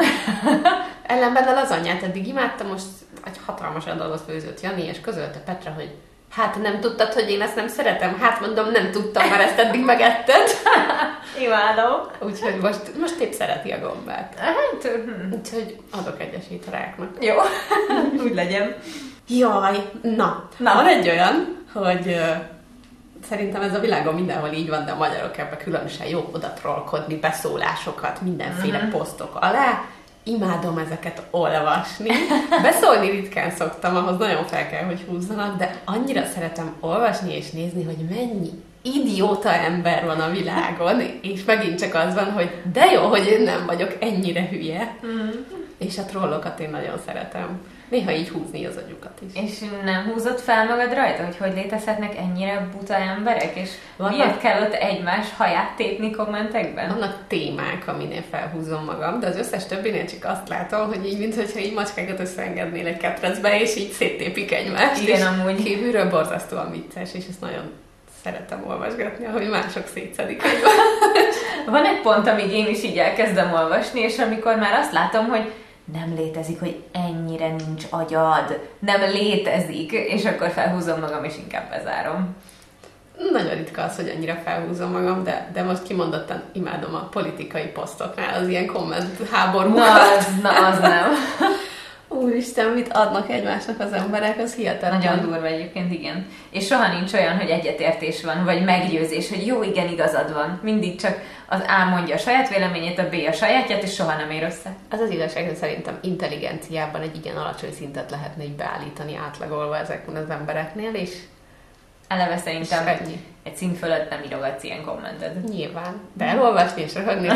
Ellenben a lazanyát eddig imádtam, most egy hatalmas adatot főzött Jani, és közölte Petra, hogy Hát nem tudtad, hogy én ezt nem szeretem? Hát mondom, nem tudtam, mert ezt eddig megetted. Imádom. Úgyhogy most, most épp szereti a gombát. Hát, hm. Úgyhogy adok egy esélyt a ráknak. Jó, úgy legyen. Jaj, na, na. Van egy olyan, hogy uh, szerintem ez a világon mindenhol így van, de a magyarok ebben különösen jó oda trollkodni, beszólásokat, mindenféle uh-huh. posztok alá, imádom ezeket olvasni. Beszólni ritkán szoktam, ahhoz nagyon fel kell, hogy húzzanak, de annyira szeretem olvasni és nézni, hogy mennyi idióta ember van a világon, és megint csak az van, hogy de jó, hogy én nem vagyok ennyire hülye. Mm. És a trollokat én nagyon szeretem néha így húzni az agyukat is. És nem húzott fel magad rajta, hogy hogy létezhetnek ennyire buta emberek, és Vannak, miért kell ott egymás haját tépni kommentekben? Vannak témák, aminél felhúzom magam, de az összes többinél csak azt látom, hogy így, mintha így macskákat összeengednél egy ketrecbe, és így széttépik egymást. Igen, amúgy. Kívülről borzasztóan vicces, és ezt nagyon szeretem olvasgatni, ahogy mások szétszedik Van egy pont, amíg én is így elkezdem olvasni, és amikor már azt látom, hogy nem létezik, hogy ennyire nincs agyad, nem létezik, és akkor felhúzom magam, és inkább bezárom. Nagyon ritka az, hogy annyira felhúzom magam, de, de most kimondottan imádom a politikai posztoknál az ilyen komment háborúkat. Na, az, na, az nem. Úristen, mit adnak egymásnak az emberek, az hihetetlen. Nagyon durva egyébként, igen. És soha nincs olyan, hogy egyetértés van, vagy meggyőzés, hogy jó, igen, igazad van. Mindig csak az A mondja a saját véleményét, a B a sajátját, és soha nem ér össze. Az az igazság, hogy szerintem intelligenciában egy igen alacsony szintet lehetne így beállítani átlagolva ezekben az embereknél, és Eleve szerintem egy szint fölött nem írogatsz ilyen kommentet. Nyilván. De elolvasni és röhögni,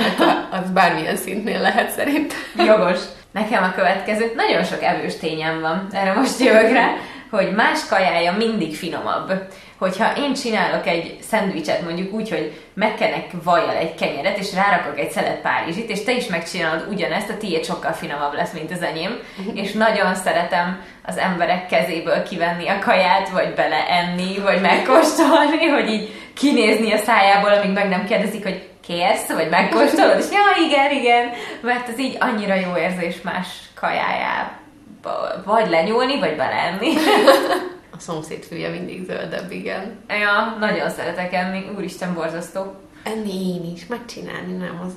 az bármilyen szintnél lehet szerint. Jogos. Nekem a következő, nagyon sok evős tényem van, erre most jövök rá, hogy más kajája mindig finomabb. Hogyha én csinálok egy szendvicset mondjuk úgy, hogy megkenek vajjal egy kenyeret, és rárakok egy szelet párizsit, és te is megcsinálod ugyanezt, a tiéd sokkal finomabb lesz, mint az enyém, mhm. és nagyon szeretem az emberek kezéből kivenni a kaját, vagy beleenni, vagy megkóstolni, hogy így kinézni a szájából, amíg meg nem kérdezik, hogy kérsz, vagy megkóstolod, és ja, igen, igen, mert ez így annyira jó érzés más kajájába, vagy lenyúlni, vagy belenni. A szomszéd fülje mindig zöldebb, igen. Ja, nagyon szeretek enni, úristen borzasztó. Enni én is, megcsinálni nem, az,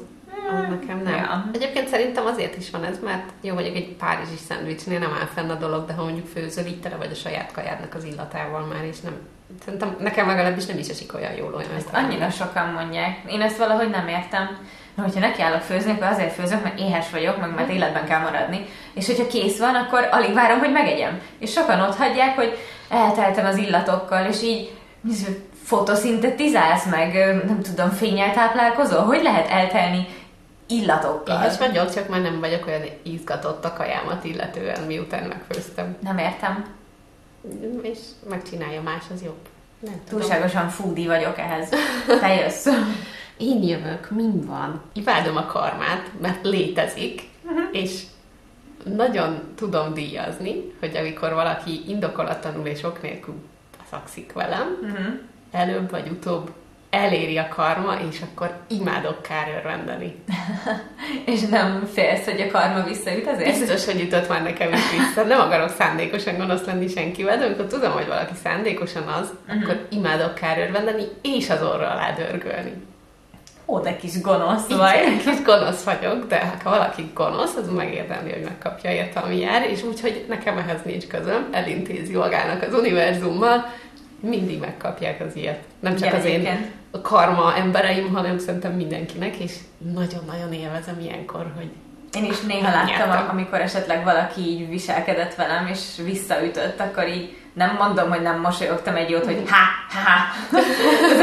az nekem nem. Ja. Egyébként szerintem azért is van ez, mert jó, mondjuk egy párizsi szendvicsnél nem áll fenn a dolog, de ha mondjuk főzöl, így tele vagy a saját kajádnak az illatával már, és nem, Szerintem nekem legalábbis nem is esik olyan jól olyan. Ezt annyira sokan mondják. Én ezt valahogy nem értem. Hogyha nekiállok főzni, akkor azért főzök, mert éhes vagyok, meg mert életben kell maradni. És hogyha kész van, akkor alig várom, hogy megegyem. És sokan ott hagyják, hogy elteltem az illatokkal, és így fotoszintetizálsz meg, nem tudom, fényel táplálkozol? Hogy lehet eltelni illatokkal? Én is vagyok, csak már nem vagyok olyan izgatott a kajámat illetően, miután megfőztem. Nem értem és megcsinálja más, az jobb. Nem Túlságosan fúdi vagyok ehhez. Te jössz. Én jövök, mind van. Imádom a karmát, mert létezik, uh-huh. és nagyon tudom díjazni, hogy amikor valaki indokolatlanul és ok nélkül szakszik velem, uh-huh. előbb vagy utóbb eléri a karma, és akkor imádok kárőrvendeni. és nem félsz, hogy a karma visszaüt azért? Biztos, hogy jutott már nekem is vissza. Nem akarok szándékosan gonosz lenni senkivel, de amikor tudom, hogy valaki szándékosan az, uh-huh. akkor imádok kárőrvendeni, és az orra alá dörgölni. Ó, de kis gonosz vagy. Igen, kis gonosz vagyok, de ha valaki gonosz, az megérdemli, hogy megkapja érte, ami jár, és úgyhogy nekem ehhez nincs közöm, elintézi magának az univerzummal, mindig megkapják az ilyet. Nem csak az én a karma embereim, hanem szerintem mindenkinek, és nagyon-nagyon élvezem ilyenkor, hogy én is néha láttam, amikor esetleg valaki így viselkedett velem, és visszaütött, akkor így nem mondom, hogy nem mosolyogtam egy jót, hogy ha, ha, ha.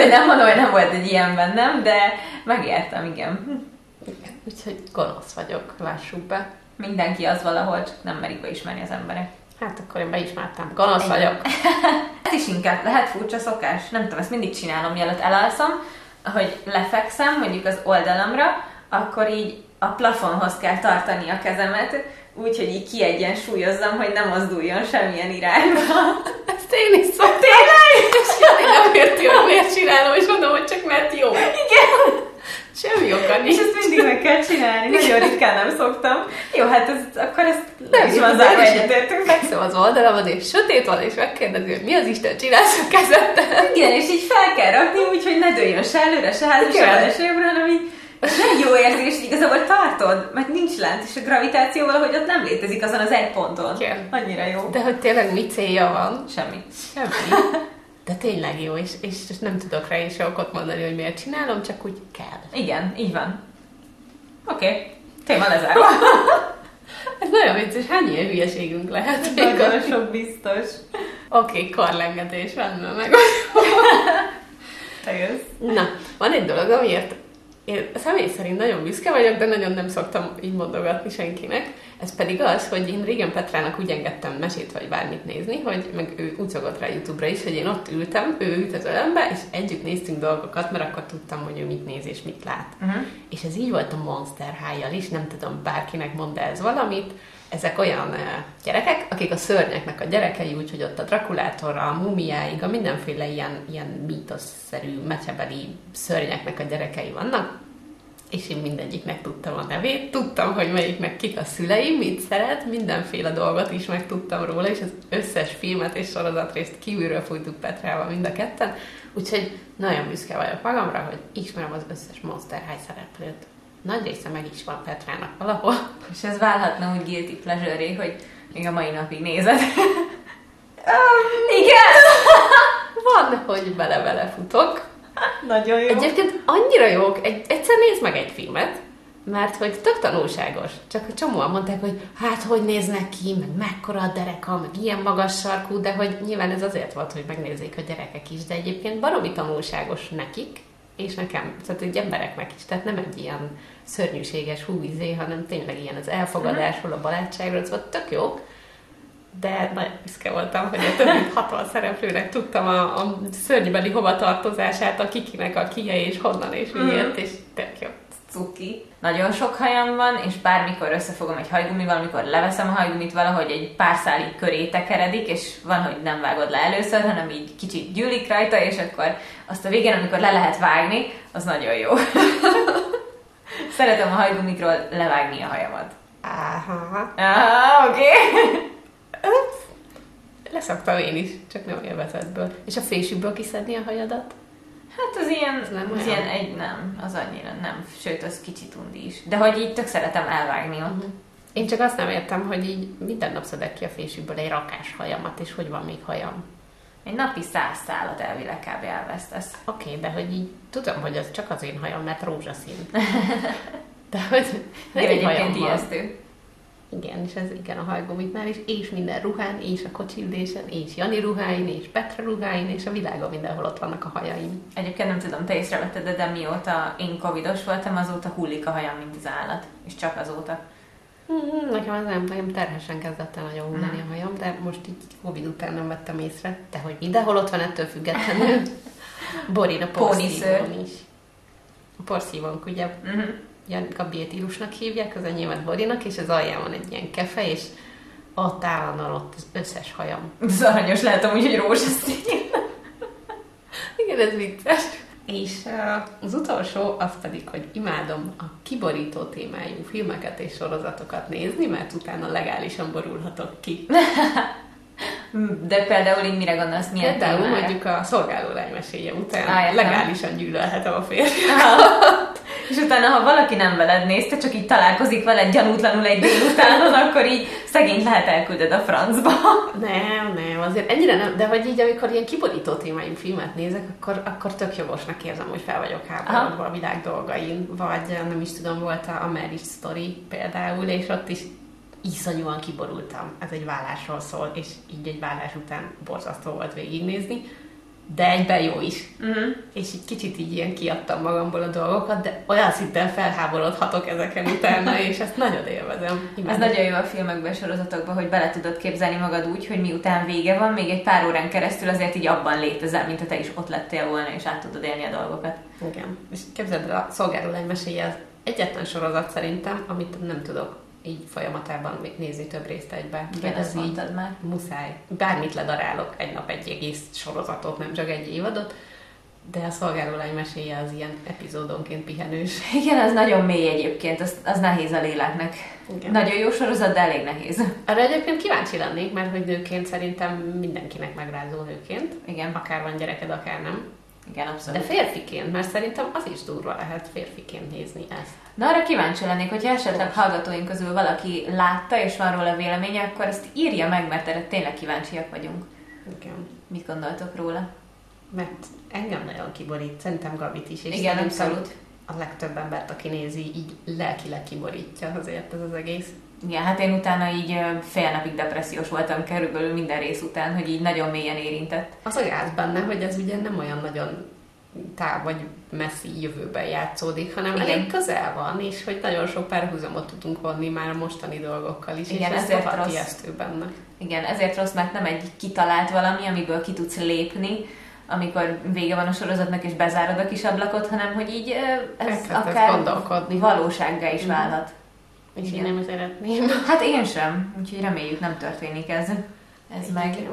nem mondom, hogy nem volt egy ilyen bennem, de megértem, igen. igen. Úgyhogy gonosz vagyok, lássuk be. Mindenki az valahol, csak nem merik beismerni az emberek. Hát akkor én beismertem. Gonosz Igen. vagyok. Ez is inkább lehet furcsa szokás. Nem tudom, ezt mindig csinálom, mielőtt elalszom, hogy lefekszem mondjuk az oldalamra, akkor így a plafonhoz kell tartani a kezemet, úgy, hogy így kiegyensúlyozzam, hogy nem mozduljon semmilyen irányba. Ezt én is szoktam. Tényleg? És nem érti, hogy miért csinálom, és mondom, hogy csak mert jó. Igen. Semmi oka nincs. És ezt mindig meg kell csinálni. Nagyon ritkán nem szoktam. Jó, hát ez, akkor ezt nem is van zárva egyetértünk. Fekszem az oldalamon, és sötét van, és megkérdezi, hogy mi az Isten csinálsz a kezeddel. Igen, és így fel kell rakni, úgyhogy ne dőljön se előre, se hátra, se hanem így és nem jó érzés, igazából tartod, mert nincs lent, és a gravitáció valahogy ott nem létezik azon az egy ponton. Igen. Annyira jó. De hogy tényleg mi célja van? Semmi. Semmi. De tényleg jó, és, és nem tudok rá is okot mondani, hogy miért csinálom, csak úgy kell. Igen, így van. Oké, okay. téma lezárva. Ez nagyon vicces, hány ilyen hülyeségünk lehet? Nagyon sok biztos. Oké, okay, karlengetés, rendben meg. Te jössz. Na, van egy dolog, amiért én személy szerint nagyon büszke vagyok, de nagyon nem szoktam így mondogatni senkinek. Ez pedig az, hogy én régen Petrának úgy engedtem mesét vagy bármit nézni, hogy meg ő úgy szokott rá YouTube-ra is, hogy én ott ültem, ő ült az ölembe, és együtt néztünk dolgokat, mert akkor tudtam, hogy ő mit néz és mit lát. Uh-huh. És ez így volt a Monster high is, nem tudom, bárkinek mond ez valamit. Ezek olyan gyerekek, akik a szörnyeknek a gyerekei, úgyhogy ott a Drakulátorra, a mumiáig, a mindenféle ilyen, ilyen mítoszerű, mecsebeli szörnyeknek a gyerekei vannak, és én mindegyiknek tudtam a nevét, tudtam, hogy melyiknek kik a szüleim, mit szeret, mindenféle dolgot is megtudtam róla, és az összes filmet és sorozatrészt kívülről fújtuk Petrával mind a ketten, úgyhogy nagyon büszke vagyok magamra, hogy ismerem az összes Monster High szereplőt. Nagy része meg is van Petrának valahol. És ez válhatna úgy guilty pleasure hogy még a mai napig nézed. um, igen! van, hogy bele-bele futok, Nagyon jó. Egyébként annyira jók, egy, egyszer nézd meg egy filmet, mert hogy tök tanulságos. Csak csomóan mondták, hogy hát hogy néznek ki, meg mekkora a dereka, meg ilyen magas sarkú, de hogy nyilván ez azért volt, hogy megnézzék a gyerekek is, de egyébként baromi tanulságos nekik, és nekem, tehát egy embereknek is, tehát nem egy ilyen szörnyűséges húizé, hanem tényleg ilyen az elfogadásról, a barátságról, szóval tök jók de nagyon büszke voltam, hogy a több mint 60 szereplőnek tudtam a, a szörnybeli hovatartozását, a kikinek a kie és honnan és miért, mm. és tök jó. Cuki. Nagyon sok hajam van, és bármikor összefogom egy hajgumival, amikor leveszem a hajgumit, valahogy egy pár szál így köré tekeredik, és van, hogy nem vágod le először, hanem így kicsit gyűlik rajta, és akkor azt a végén, amikor le lehet vágni, az nagyon jó. Szeretem a hajgumikról levágni a hajamat. Aha. Aha, oké. Okay. Leszaktam én is, csak nem élvezetből. És a fésükből kiszedni a hajadat? Hát az ilyen, az nem az ilyen egy, nem, az annyira nem, sőt, az kicsit undi is. De hogy így tök szeretem elvágni ott. Uh-huh. Én csak azt nem értem, hogy így minden nap szedek ki a fésükből egy rakás hajamat, és hogy van még hajam. Egy napi száz szállat elvileg kb. elvesztesz. Oké, okay, de hogy így tudom, hogy az csak az én hajam, mert rózsaszín. de hogy... Igen, egyébként ijesztő. Igen, és ez igen a hajgumiknál is, és minden ruhán, és a kocsiülésen, és Jani ruháin, és Petra ruháin, és a világon mindenhol ott vannak a hajaim. Egyébként nem tudom, te észrevetted, de, de mióta én covidos voltam, azóta hullik a hajam, mint az állat. És csak azóta. Mm, nekem az nem, nekem terhesen kezdett el nagyon hullani a hajam, de most így Covid után nem vettem észre. De hogy mindenhol ott van ettől függetlenül. Borin a porszívón is. A porszívónk, ugye? Mm-hmm ilyen Gabiétilusnak hívják, az enyémet Borinak, és az alján van egy ilyen kefe, és ott állandóan ott az összes hajam. Ez aranyos lehet amúgy, hogy rózsaszín. Igen, ez vicces. És az utolsó az pedig, hogy imádom a kiborító témájú filmeket és sorozatokat nézni, mert utána legálisan borulhatok ki. De például így mire gondolsz, milyen Például témára? mondjuk a szolgáló lánymeséje után Á, legálisan gyűlölhetem a férfi. És utána, ha valaki nem veled néz, te csak így találkozik veled gyanútlanul egy délutánon, akkor így szegényt lehet elkülded a francba. Nem, nem, azért ennyire nem, de hogy így, amikor ilyen kiborító témájú filmet nézek, akkor, akkor tök jogosnak érzem, hogy fel vagyok háborodva a világ dolgain, vagy nem is tudom, volt a Marriage Story például, és ott is iszonyúan kiborultam. Ez egy vállásról szól, és így egy vállás után borzasztó volt végignézni, de egyben jó is. Uh-huh. És így kicsit így ilyen kiadtam magamból a dolgokat, de olyan szinten felháborodhatok ezeken utána, és ezt nagyon élvezem. Ez Imádom. nagyon jó a filmekben, sorozatokban, hogy bele tudod képzelni magad úgy, hogy miután vége van, még egy pár órán keresztül azért így abban létezel, mint ha te is ott lettél volna, és át tudod élni a dolgokat. Igen. És képzeld el, a szolgáló lány meséje az egyetlen sorozat szerintem, amit nem tudok így folyamatában még nézni több részt egybe. Igen, ezt mondtad már. muszáj. Bármit ledarálok, egy nap egy egész sorozatot, nem csak egy évadot, de a szolgáló lány meséje az ilyen epizódonként pihenős. Igen, az nagyon mély egyébként, az, az nehéz a léleknek. Igen. Nagyon jó sorozat, de elég nehéz. Arra egyébként kíváncsi lennék, mert hogy nőként szerintem mindenkinek megrázó nőként. Igen, Akár van gyereked, akár nem. Igen, De abszolút. férfiként, mert szerintem az is durva lehet férfiként nézni ezt. Na arra kíváncsi lennék, hogyha esetleg hallgatóink közül valaki látta és van róla véleménye, akkor ezt írja meg, mert erre tényleg kíváncsiak vagyunk. Igen. Mit gondoltok róla? Mert engem nagyon kiborít, szerintem Gabit is. És Igen, abszolút. A legtöbb embert, aki nézi, így lelkileg kiborítja azért ez az egész. Igen, hát én utána így fél napig depressziós voltam körülbelül minden rész után, hogy így nagyon mélyen érintett. Az a gáz benne, hogy ez ugye nem olyan nagyon táv vagy messzi jövőben játszódik, hanem Igen. elég közel van, és hogy nagyon sok párhuzamot tudunk vonni már a mostani dolgokkal is, Igen, és ez ezért rohadt rossz. benne. Igen, ezért rossz, mert nem egy kitalált valami, amiből ki tudsz lépni, amikor vége van a sorozatnak és bezárod a kis ablakot, hanem hogy így ez Elkezdesz akár gondolkodni. valósággá is Mhm. válhat. És Igen. én nem szeretném. Hát én sem, úgyhogy reméljük nem történik ez. Ez meg. Egy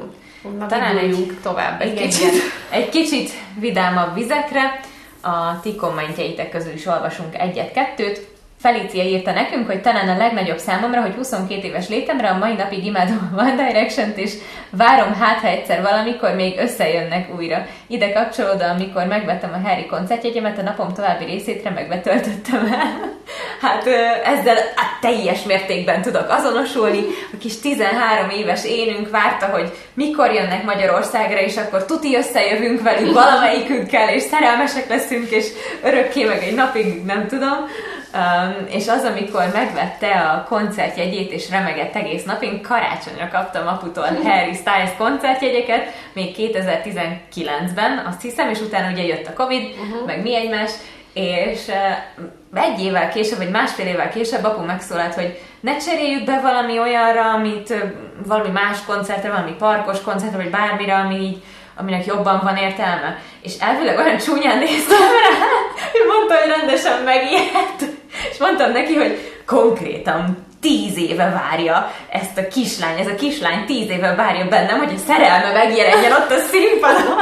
tovább egy Igen, kicsit. Egy kicsit vidámabb vizekre. A ti kommentjeitek közül is olvasunk egyet-kettőt. Felícia írta nekünk, hogy talán a legnagyobb számomra, hogy 22 éves létemre a mai napig imádom a One direction és várom hát, ha egyszer valamikor még összejönnek újra. Ide kapcsolódva, amikor megvettem a Harry koncertjegyemet, a napom további részét remegve töltöttem el. Hát ezzel hát, teljes mértékben tudok azonosulni. A kis 13 éves énünk várta, hogy mikor jönnek Magyarországra, és akkor tuti összejövünk velük valamelyikünkkel, és szerelmesek leszünk, és örökké meg egy napig, nem tudom. Um, és az, amikor megvette a koncertjegyét, és remegett egész nap, én karácsonyra kaptam aputól Harry Styles koncertjegyeket, még 2019-ben, azt hiszem, és utána ugye jött a Covid, uh-huh. meg mi egymás, és uh, egy évvel később, vagy másfél évvel később apu megszólalt, hogy ne cseréljük be valami olyanra, amit uh, valami más koncertre, valami parkos koncertre, vagy bármire, ami így, aminek jobban van értelme. És elvileg olyan csúnyán néztem rá, hogy mondta, hogy rendesen megijedt. És mondtam neki, hogy konkrétan tíz éve várja ezt a kislány, ez a kislány tíz éve várja bennem, hogy a szerelme megjelenjen ott a színpadon,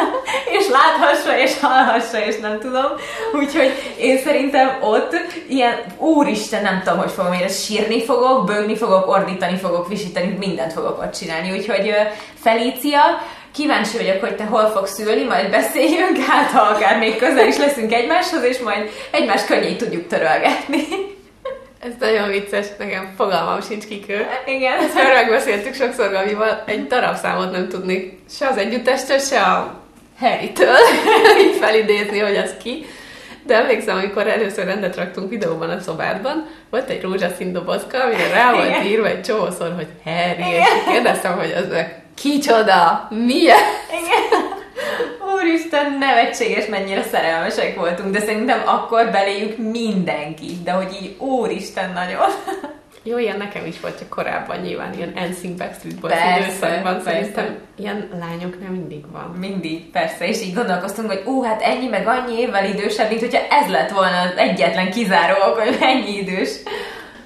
és láthassa, és hallhassa, és nem tudom. Úgyhogy én szerintem ott ilyen, úristen, nem tudom, hogy fogom én sírni fogok, bőgni fogok, ordítani fogok, visítani, mindent fogok ott csinálni. Úgyhogy Felícia, Kíváncsi vagyok, hogy te hol fogsz ülni, majd beszéljünk, hát ha akár még közel is leszünk egymáshoz, és majd egymás könnyét tudjuk törölgetni. Ez nagyon vicces, nekem fogalmam sincs kikő. Igen. Ezt már megbeszéltük sokszor Gabival, egy darabszámot nem tudnék se az együttestől, se a Harry-től így felidézni, hogy az ki. De emlékszem, amikor először rendet raktunk videóban a szobádban, volt egy rózsaszín dobozka, amire rá volt írva egy csomószor, hogy Harry, és kérdeztem, hogy az kicsoda, milyen? Igen. Úristen, nevetséges, mennyire szerelmesek voltunk, de szerintem akkor beléjük mindenki, de hogy így úristen nagyon. Jó, ilyen nekem is volt, csak korábban nyilván ilyen NSYNC Backstreet Boys Persze, időszakban szerintem ilyen lányoknál mindig van. Mindig, persze, és így gondolkoztunk, hogy ú, hát ennyi meg annyi évvel idősebb, mint hogyha ez lett volna az egyetlen kizáró ok, hogy ennyi idős.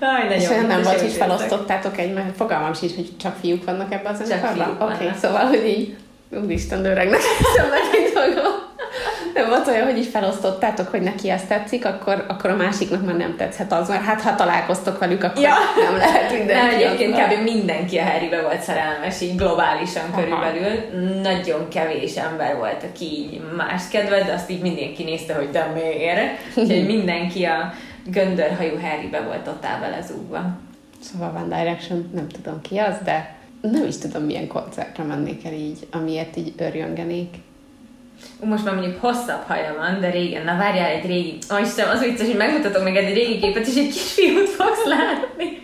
Aj, És olyan nem volt, hogy felosztottátok egy, mert fogalmam sincs, hogy csak fiúk vannak ebben az zenekarban? fiúk Oké, okay, szóval, hogy így, úristen, döregnek eszembe egy dolgok. Nem volt olyan, hogy így felosztottátok, hogy neki ezt tetszik, akkor, akkor a másiknak már nem tetszhet az, mert hát ha találkoztok velük, akkor ja. nem lehet mindenki. Nem, egyébként kb. mindenki a Harrybe volt szerelmes, így globálisan Aha. körülbelül. Nagyon kevés ember volt, aki így más kedved, de azt így mindenki nézte, hogy de miért. Úgyhogy mindenki a göndörhajú Harrybe volt totál belezúgva. Szóval One Direction, nem tudom ki az, de nem is tudom, milyen koncertre mennék el így, amiért így örjöngenék. Most már mondjuk hosszabb haja van, de régen, na várjál egy régi, oh Istenem, az vicces, hogy megmutatok neked egy régi képet, és egy kisfiút fogsz látni.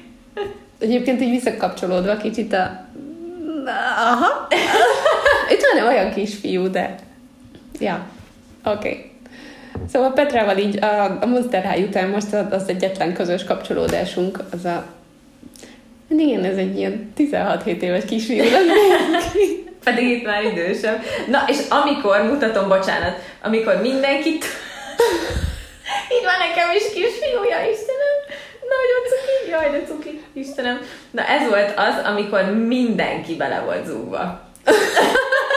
Egyébként így visszakapcsolódva kicsit a... Aha. Itt van olyan kisfiú, de... Ja, oké. Okay. Szóval Petrával így a, a Monster High után most az egyetlen közös kapcsolódásunk, az a igen, ez egy ilyen 16-7 éves kisfiú Pedig itt már idősebb. Na, és amikor, mutatom, bocsánat, amikor mindenkit... itt van nekem is kisfiúja, Istenem! Nagyon cuki, jaj, de cuki, Istenem. Na, ez volt az, amikor mindenki bele volt zúgva.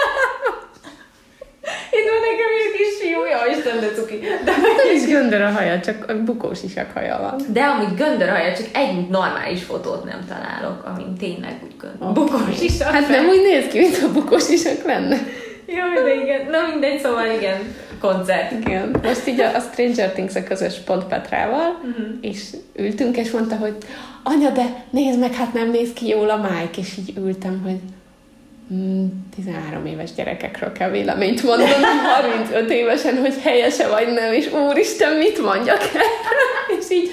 Van nekem is kis fiú, jó Isten, de cuki. De nem is göndör a haja, csak bukós isak haja van. De amúgy göndör a haja, csak egy normális fotót nem találok, amin tényleg úgy göndör. Okay. Bukós isak. Hát nem úgy néz ki, mint a bukós isak lenne. Jó, de igen. Na mindegy, szóval igen, koncert. Igen. Most így a, a Stranger Things a közös pont Petrával, uh-huh. és ültünk, és mondta, hogy anya, de nézd meg, hát nem néz ki jól a Mike, és így ültem, hogy 13 hmm, éves gyerekekről kell véleményt mondani, 35 évesen, hogy helyese vagy nem, és úristen, mit mondjak erre? És így,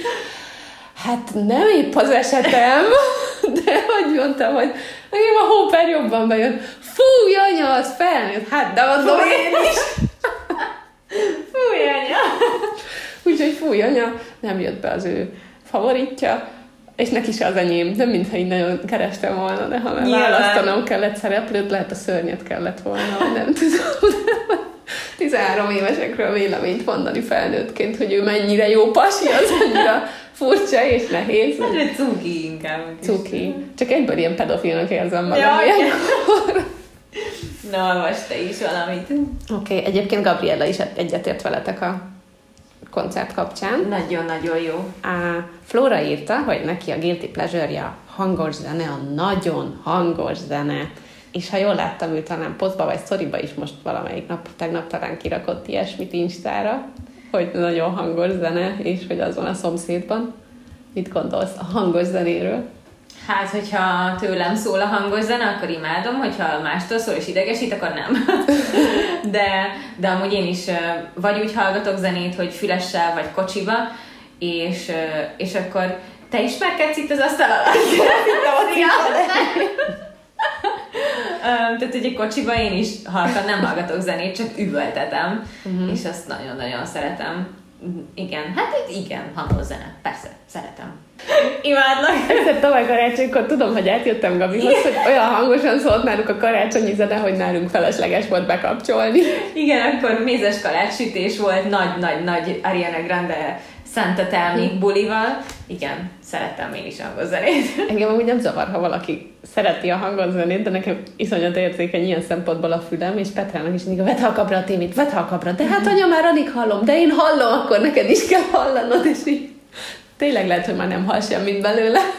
hát nem épp az esetem, de hogy mondtam, hogy nekem a hóper jobban bejön. Fúj, anya, az felnőtt. Hát, de mondom én is. Fúj, anya. Úgyhogy fúj, anya, nem jött be az ő favoritja és neki se az enyém, nem mintha így nagyon kerestem volna, de ha már Nyilván. választanom kellett szereplőt, lehet a szörnyet kellett volna, nem tudom. 13 évesekről véleményt mondani felnőttként, hogy ő mennyire jó pasi, az annyira furcsa és nehéz. Hát, cuki inkább. Cuki. Csak egyből ilyen pedofilnak érzem magam. Ja, Na, most te is valamit. Oké, okay, egyébként Gabriella is egyetért veletek a koncert kapcsán. Nagyon-nagyon jó. A Flora írta, hogy neki a guilty pleasure a hangos zene, a nagyon hangos zene. És ha jól láttam, ő talán posztba vagy szoriba is most valamelyik nap, tegnap talán kirakott ilyesmit Instára, hogy nagyon hangos zene, és hogy az van a szomszédban. Mit gondolsz a hangos zenéről? Hát, hogyha tőlem szól a hangos zene, akkor imádom, hogyha mástól szól és idegesít, akkor nem. de, de amúgy én is vagy úgy hallgatok zenét, hogy fülessel vagy kocsiba, és, és akkor te ismerkedsz itt az asztal alatt? Tehát egy kocsiba én is halkan nem hallgatok zenét, csak üvöltetem, uh-huh. és azt nagyon-nagyon szeretem. Igen, hát igen, hangos zene, persze, szeretem. Imádlak. Egyszer tavaly karácsonykor tudom, hogy átjöttem Gabihoz, hogy olyan hangosan szólt náluk a karácsonyi zene, hogy nálunk felesleges volt bekapcsolni. Igen, akkor mézes kalácssütés volt, nagy-nagy-nagy Ariana Grande Santa Telmi hm. bulival. Igen, szerettem én is hangozzenét. Engem amúgy nem zavar, ha valaki szereti a hangozzenét, de nekem iszonyat érzékeny ilyen szempontból a fülem, és Petrának is mindig, vedd kapra a témét, vedd kapra, de hát anya, már alig hallom, de én hallom, akkor neked is kell hallanod, és így tényleg lehet, hogy már nem hall semmit belőle.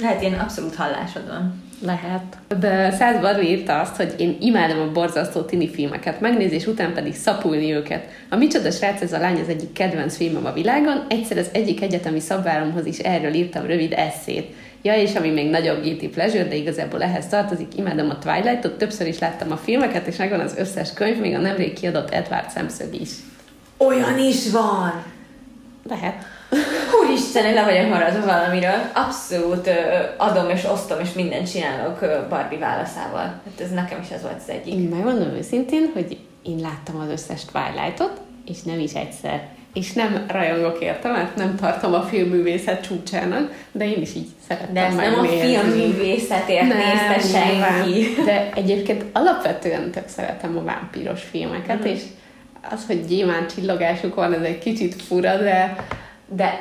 Lehet, ilyen abszolút hallásod van. Lehet. De Száz Barbi írta azt, hogy én imádom a borzasztó tini filmeket, megnézés után pedig szapulni őket. A Micsoda srác ez a lány az egyik kedvenc filmem a világon, egyszer az egyik egyetemi szabváromhoz is erről írtam rövid eszét. Ja, és ami még nagyobb guilty pleasure, de igazából ehhez tartozik, imádom a Twilight-ot, többször is láttam a filmeket, és megvan az összes könyv, még a nemrég kiadott Edward szemszög is. Olyan is van! Lehet. Úristen, le vagyok maradva valamiről. Abszolút adom és osztom, és mindent csinálok Barbie válaszával. Hát ez nekem is az volt az egyik. Én megmondom őszintén, hogy én láttam az összes Twilight-ot, és nem is egyszer. És nem rajongok érte, mert nem tartom a filmművészet csúcsának, de én is így szerettem De ez nem a filmművészetért nézte senki. De egyébként alapvetően tök szeretem a vámpíros filmeket, mm. és az, hogy gyémán csillogásuk van, ez egy kicsit fura, de, de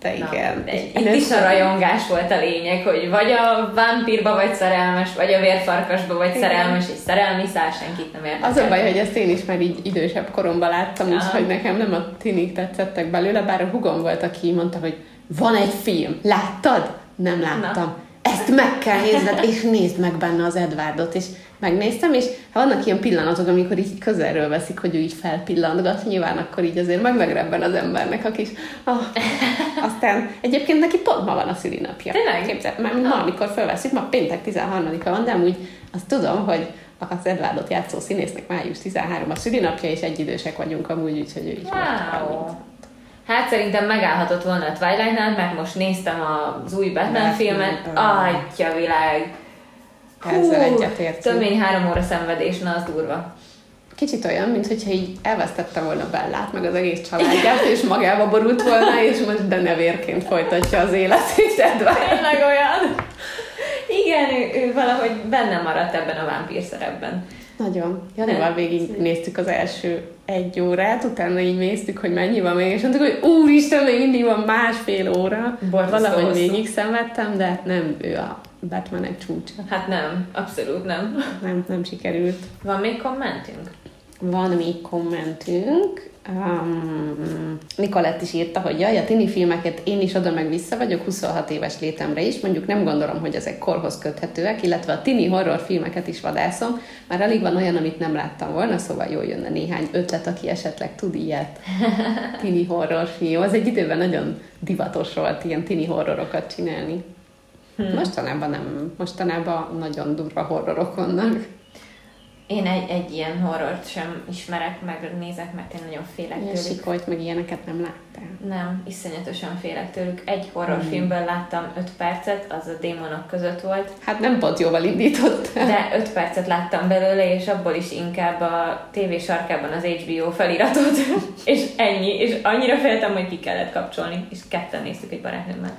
De igen. Na, Itt Először... is a rajongás volt a lényeg, hogy vagy a vámpírba vagy szerelmes, vagy a vérfarkasba vagy igen. szerelmes, és szerelmi szál senkit nem érdekel. Az a baj, hogy ezt én is már így idősebb koromban láttam, és hogy nekem nem a tinik tetszettek belőle, bár a hugom volt, aki mondta, hogy van egy film, láttad? Nem láttam. Na ezt meg kell nézned, és nézd meg benne az Edwardot, és megnéztem, és ha vannak ilyen pillanatok, amikor így közelről veszik, hogy ő így felpillantgat, nyilván akkor így azért meg megrebben az embernek a kis... Oh. Aztán egyébként neki pont ma van a szülinapja. Tényleg? Képzeld, mert ma, amikor felveszik, ma péntek 13-a van, de úgy azt tudom, hogy az Edwardot játszó színésznek május 13 a szülinapja, és egyidősek vagyunk amúgy, úgyhogy ő is wow. Hát szerintem megállhatott volna a Twilight-nál, mert most néztem az új Batman Batman filmet, atya világ. Ezzel egyetértünk. Tömény három óra szenvedés, na az durva. Kicsit olyan, mintha így elvesztette volna Bellát, meg az egész családját, és magába borult volna, és most denevérként folytatja az életét. Tényleg olyan. Igen, ő, ő valahogy benne maradt ebben a vámpír szerepben. Nagyon. Janival végig néztük az első egy órát, utána így néztük, hogy mennyi van még, és mondtuk, hogy úristen, még mindig van másfél óra. Borzasztó Valahogy végig szenvedtem, de nem ő a Batman egy csúcsa. Hát nem, abszolút nem. Nem, nem sikerült. Van még kommentünk? Van még kommentünk. Um, Nikolett is írta, hogy jaj, a tini filmeket én is oda meg vissza vagyok 26 éves létemre is, mondjuk nem gondolom, hogy ezek korhoz köthetőek, illetve a tini horror filmeket is vadászom, már alig van olyan, amit nem láttam volna, szóval jól jönne néhány ötlet, aki esetleg tud ilyet. Tini horror film. Az egy időben nagyon divatos volt ilyen tini horrorokat csinálni. Hmm. Mostanában nem, mostanában nagyon durva horrorok vannak. Én egy, egy ilyen horrort sem ismerek, meg nézek, mert én nagyon félek ilyen tőlük. Sikolyt, meg ilyeneket nem láttál? Nem, iszonyatosan félek tőlük. Egy horrorfilmből hmm. láttam 5 percet, az a démonok között volt. Hát nem pont jóval indított. De 5 percet láttam belőle, és abból is inkább a tévé sarkában az HBO feliratot, és ennyi. És annyira féltem, hogy ki kellett kapcsolni, és ketten néztük egy barátnőmmel.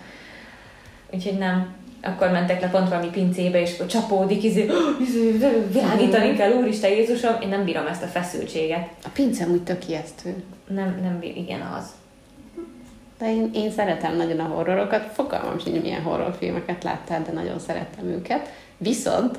Úgyhogy nem, akkor mentek le pont valami pincébe, és akkor csapódik, izé, izé, világítani kell, úristen Jézusom, én nem bírom ezt a feszültséget. A pince úgy tök ijesztő. Nem, nem bír, igen, az. De én, én szeretem nagyon a horrorokat, fogalmam sincs, milyen horrorfilmeket láttál, de nagyon szerettem őket. Viszont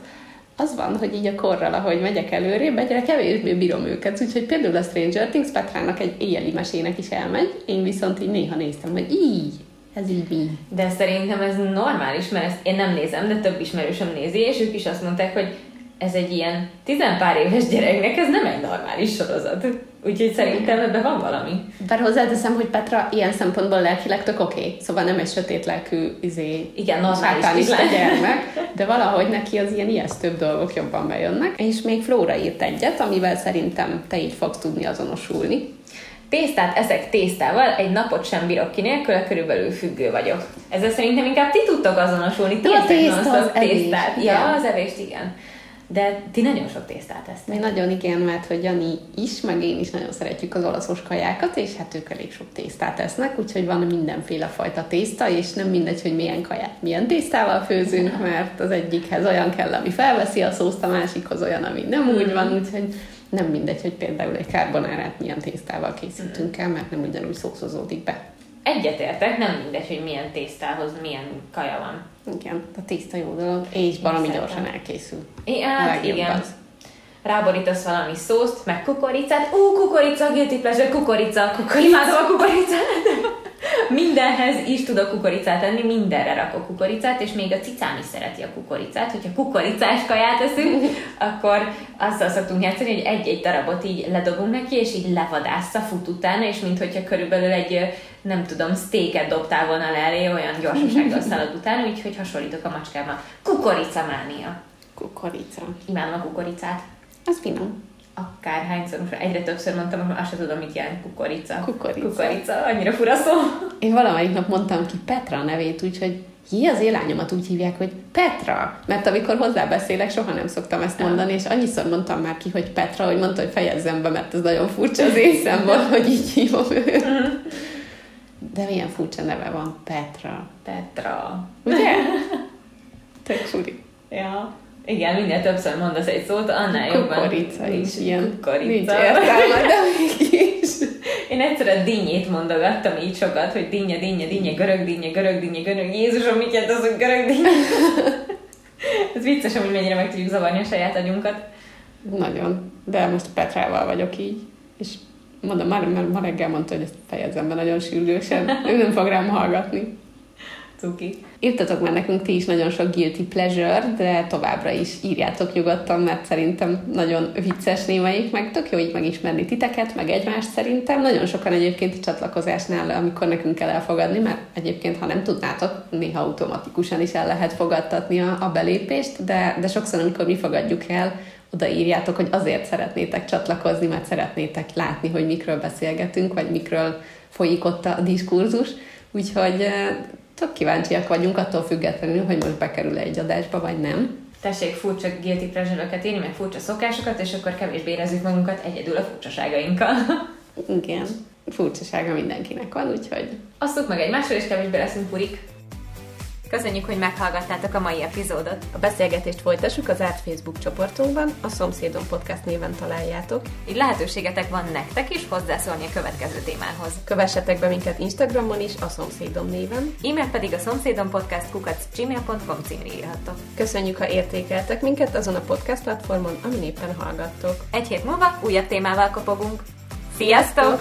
az van, hogy így a korral, ahogy megyek előrébb, egyre kevésbé bírom őket. Úgyhogy például a Stranger Things Petrának egy éjjeli mesének is elmegy, én viszont így néha néztem, hogy így, ez így mi? De szerintem ez normális, mert ezt én nem nézem, de több ismerősöm nézi, és ők is azt mondták, hogy ez egy ilyen tizenpár éves gyereknek, ez nem egy normális sorozat. Úgyhogy szerintem ebben van valami. Bár hozzáteszem, hogy Petra ilyen szempontból lelkileg tök oké. Okay. Szóval nem egy sötét lelkű izé, Igen, normális a gyermek, de valahogy neki az ilyen ijesztőbb dolgok jobban bejönnek. És még Flóra írt egyet, amivel szerintem te így fogsz tudni azonosulni. Tésztát eszek tésztával, egy napot sem bírok ki nélkül, körülbelül függő vagyok. Ezzel szerintem inkább ti tudtok azonosulni. Ti a tészta az tésztát. Evés, ja, az evést, igen. De ti nagyon sok tésztát esztek. Mi nagyon igen, mert hogy Jani is, meg én is nagyon szeretjük az olaszos kajákat, és hát ők elég sok tésztát esznek, úgyhogy van mindenféle fajta tészta, és nem mindegy, hogy milyen kaját milyen tésztával főzünk, mert az egyikhez olyan kell, ami felveszi a szószt, a másikhoz olyan, ami nem úgy van, úgyhogy nem mindegy, hogy például egy karbonárát milyen tésztával készítünk el, mert nem ugyanúgy szószozódik be. Egyetértek, nem mindegy, hogy milyen tésztához milyen kaja van. Igen, a tészta jó dolog, és valami gyorsan elkészül. I, hát igen. Az. Ráborítasz valami szószt, meg kukoricát. Ú, kukorica, guilty pleasure, kukorica. kukorica. Imádom a kukoricát. Mindenhez is tudok kukoricát tenni, mindenre rakok kukoricát, és még a cicám is szereti a kukoricát. Hogyha kukoricás kaját eszünk, akkor azzal szoktunk játszani, hogy egy-egy darabot így ledobunk neki, és így levadásza, fut utána, és mintha körülbelül egy, nem tudom, sztéket dobtál volna le elé, olyan gyorsasággal szalad utána, úgyhogy hasonlítok a macskában. Kukorica mánia. Kukorica. Imádom a kukoricát. Az finom akárhányszor, most egyre többször mondtam, most azt sem tudom, mit jelent kukorica. Kukorica. Kukorica, annyira fura szó. Én valamelyik nap mondtam ki Petra nevét, úgyhogy hi, az élányomat úgy hívják, hogy Petra. Mert amikor hozzá beszélek, soha nem szoktam ezt mondani, és annyiszor mondtam már ki, hogy Petra, hogy mondta, hogy fejezzem be, mert ez nagyon furcsa az észemból, hogy így hívom őt. Mhm. De milyen furcsa neve van, Petra. Petra. Ugye? Tök furi. Ja. Igen, minél többször mondasz egy szót, annál jobban... Kukorica is ilyen. Kukorica. Nincs értelme, de mégis. Én egyszer a dinnyét mondogattam így sokat, hogy dinnye, dinnye, dinnye, görög dinnye, görög dinnye, görög. Jézusom, mit jelent az, hogy görög dinnye? Ez vicces, hogy mennyire meg tudjuk zavarni a saját agyunkat. Nagyon. De most Petrával vagyok így, és mondom, már, már ma reggel mondta, hogy ezt fejezem be nagyon sürgősen. Ő nem fog rám hallgatni. Cuki. Írtatok már nekünk ti is nagyon sok guilty pleasure, de továbbra is írjátok nyugodtan, mert szerintem nagyon vicces némaik, meg tök jó így megismerni titeket, meg egymást szerintem. Nagyon sokan egyébként a csatlakozásnál, amikor nekünk kell elfogadni, mert egyébként, ha nem tudnátok, néha automatikusan is el lehet fogadtatni a, a belépést, de, de sokszor, amikor mi fogadjuk el, odaírjátok, hogy azért szeretnétek csatlakozni, mert szeretnétek látni, hogy mikről beszélgetünk, vagy mikről folyik ott a diskurzus. Úgyhogy tök kíváncsiak vagyunk, attól függetlenül, hogy most bekerül egy adásba, vagy nem. Tessék furcsa guilty pleasure-öket írni, meg furcsa szokásokat, és akkor kevésbé érezzük magunkat egyedül a furcsaságainkkal. Igen, furcsasága mindenkinek van, úgyhogy... Osztuk meg egymásról, és kevésbé leszünk purik. Köszönjük, hogy meghallgattátok a mai epizódot. A beszélgetést folytassuk az árt Facebook csoportunkban, a Szomszédon Podcast néven találjátok. Így lehetőségetek van nektek is hozzászólni a következő témához. Kövessetek be minket Instagramon is, a Szomszédom néven. E-mail pedig a szomszédon podcast gmail.com címre írhattok. Köszönjük, ha értékeltek minket azon a podcast platformon, amin éppen hallgattok. Egy hét múlva újabb témával kopogunk. Sziasztok!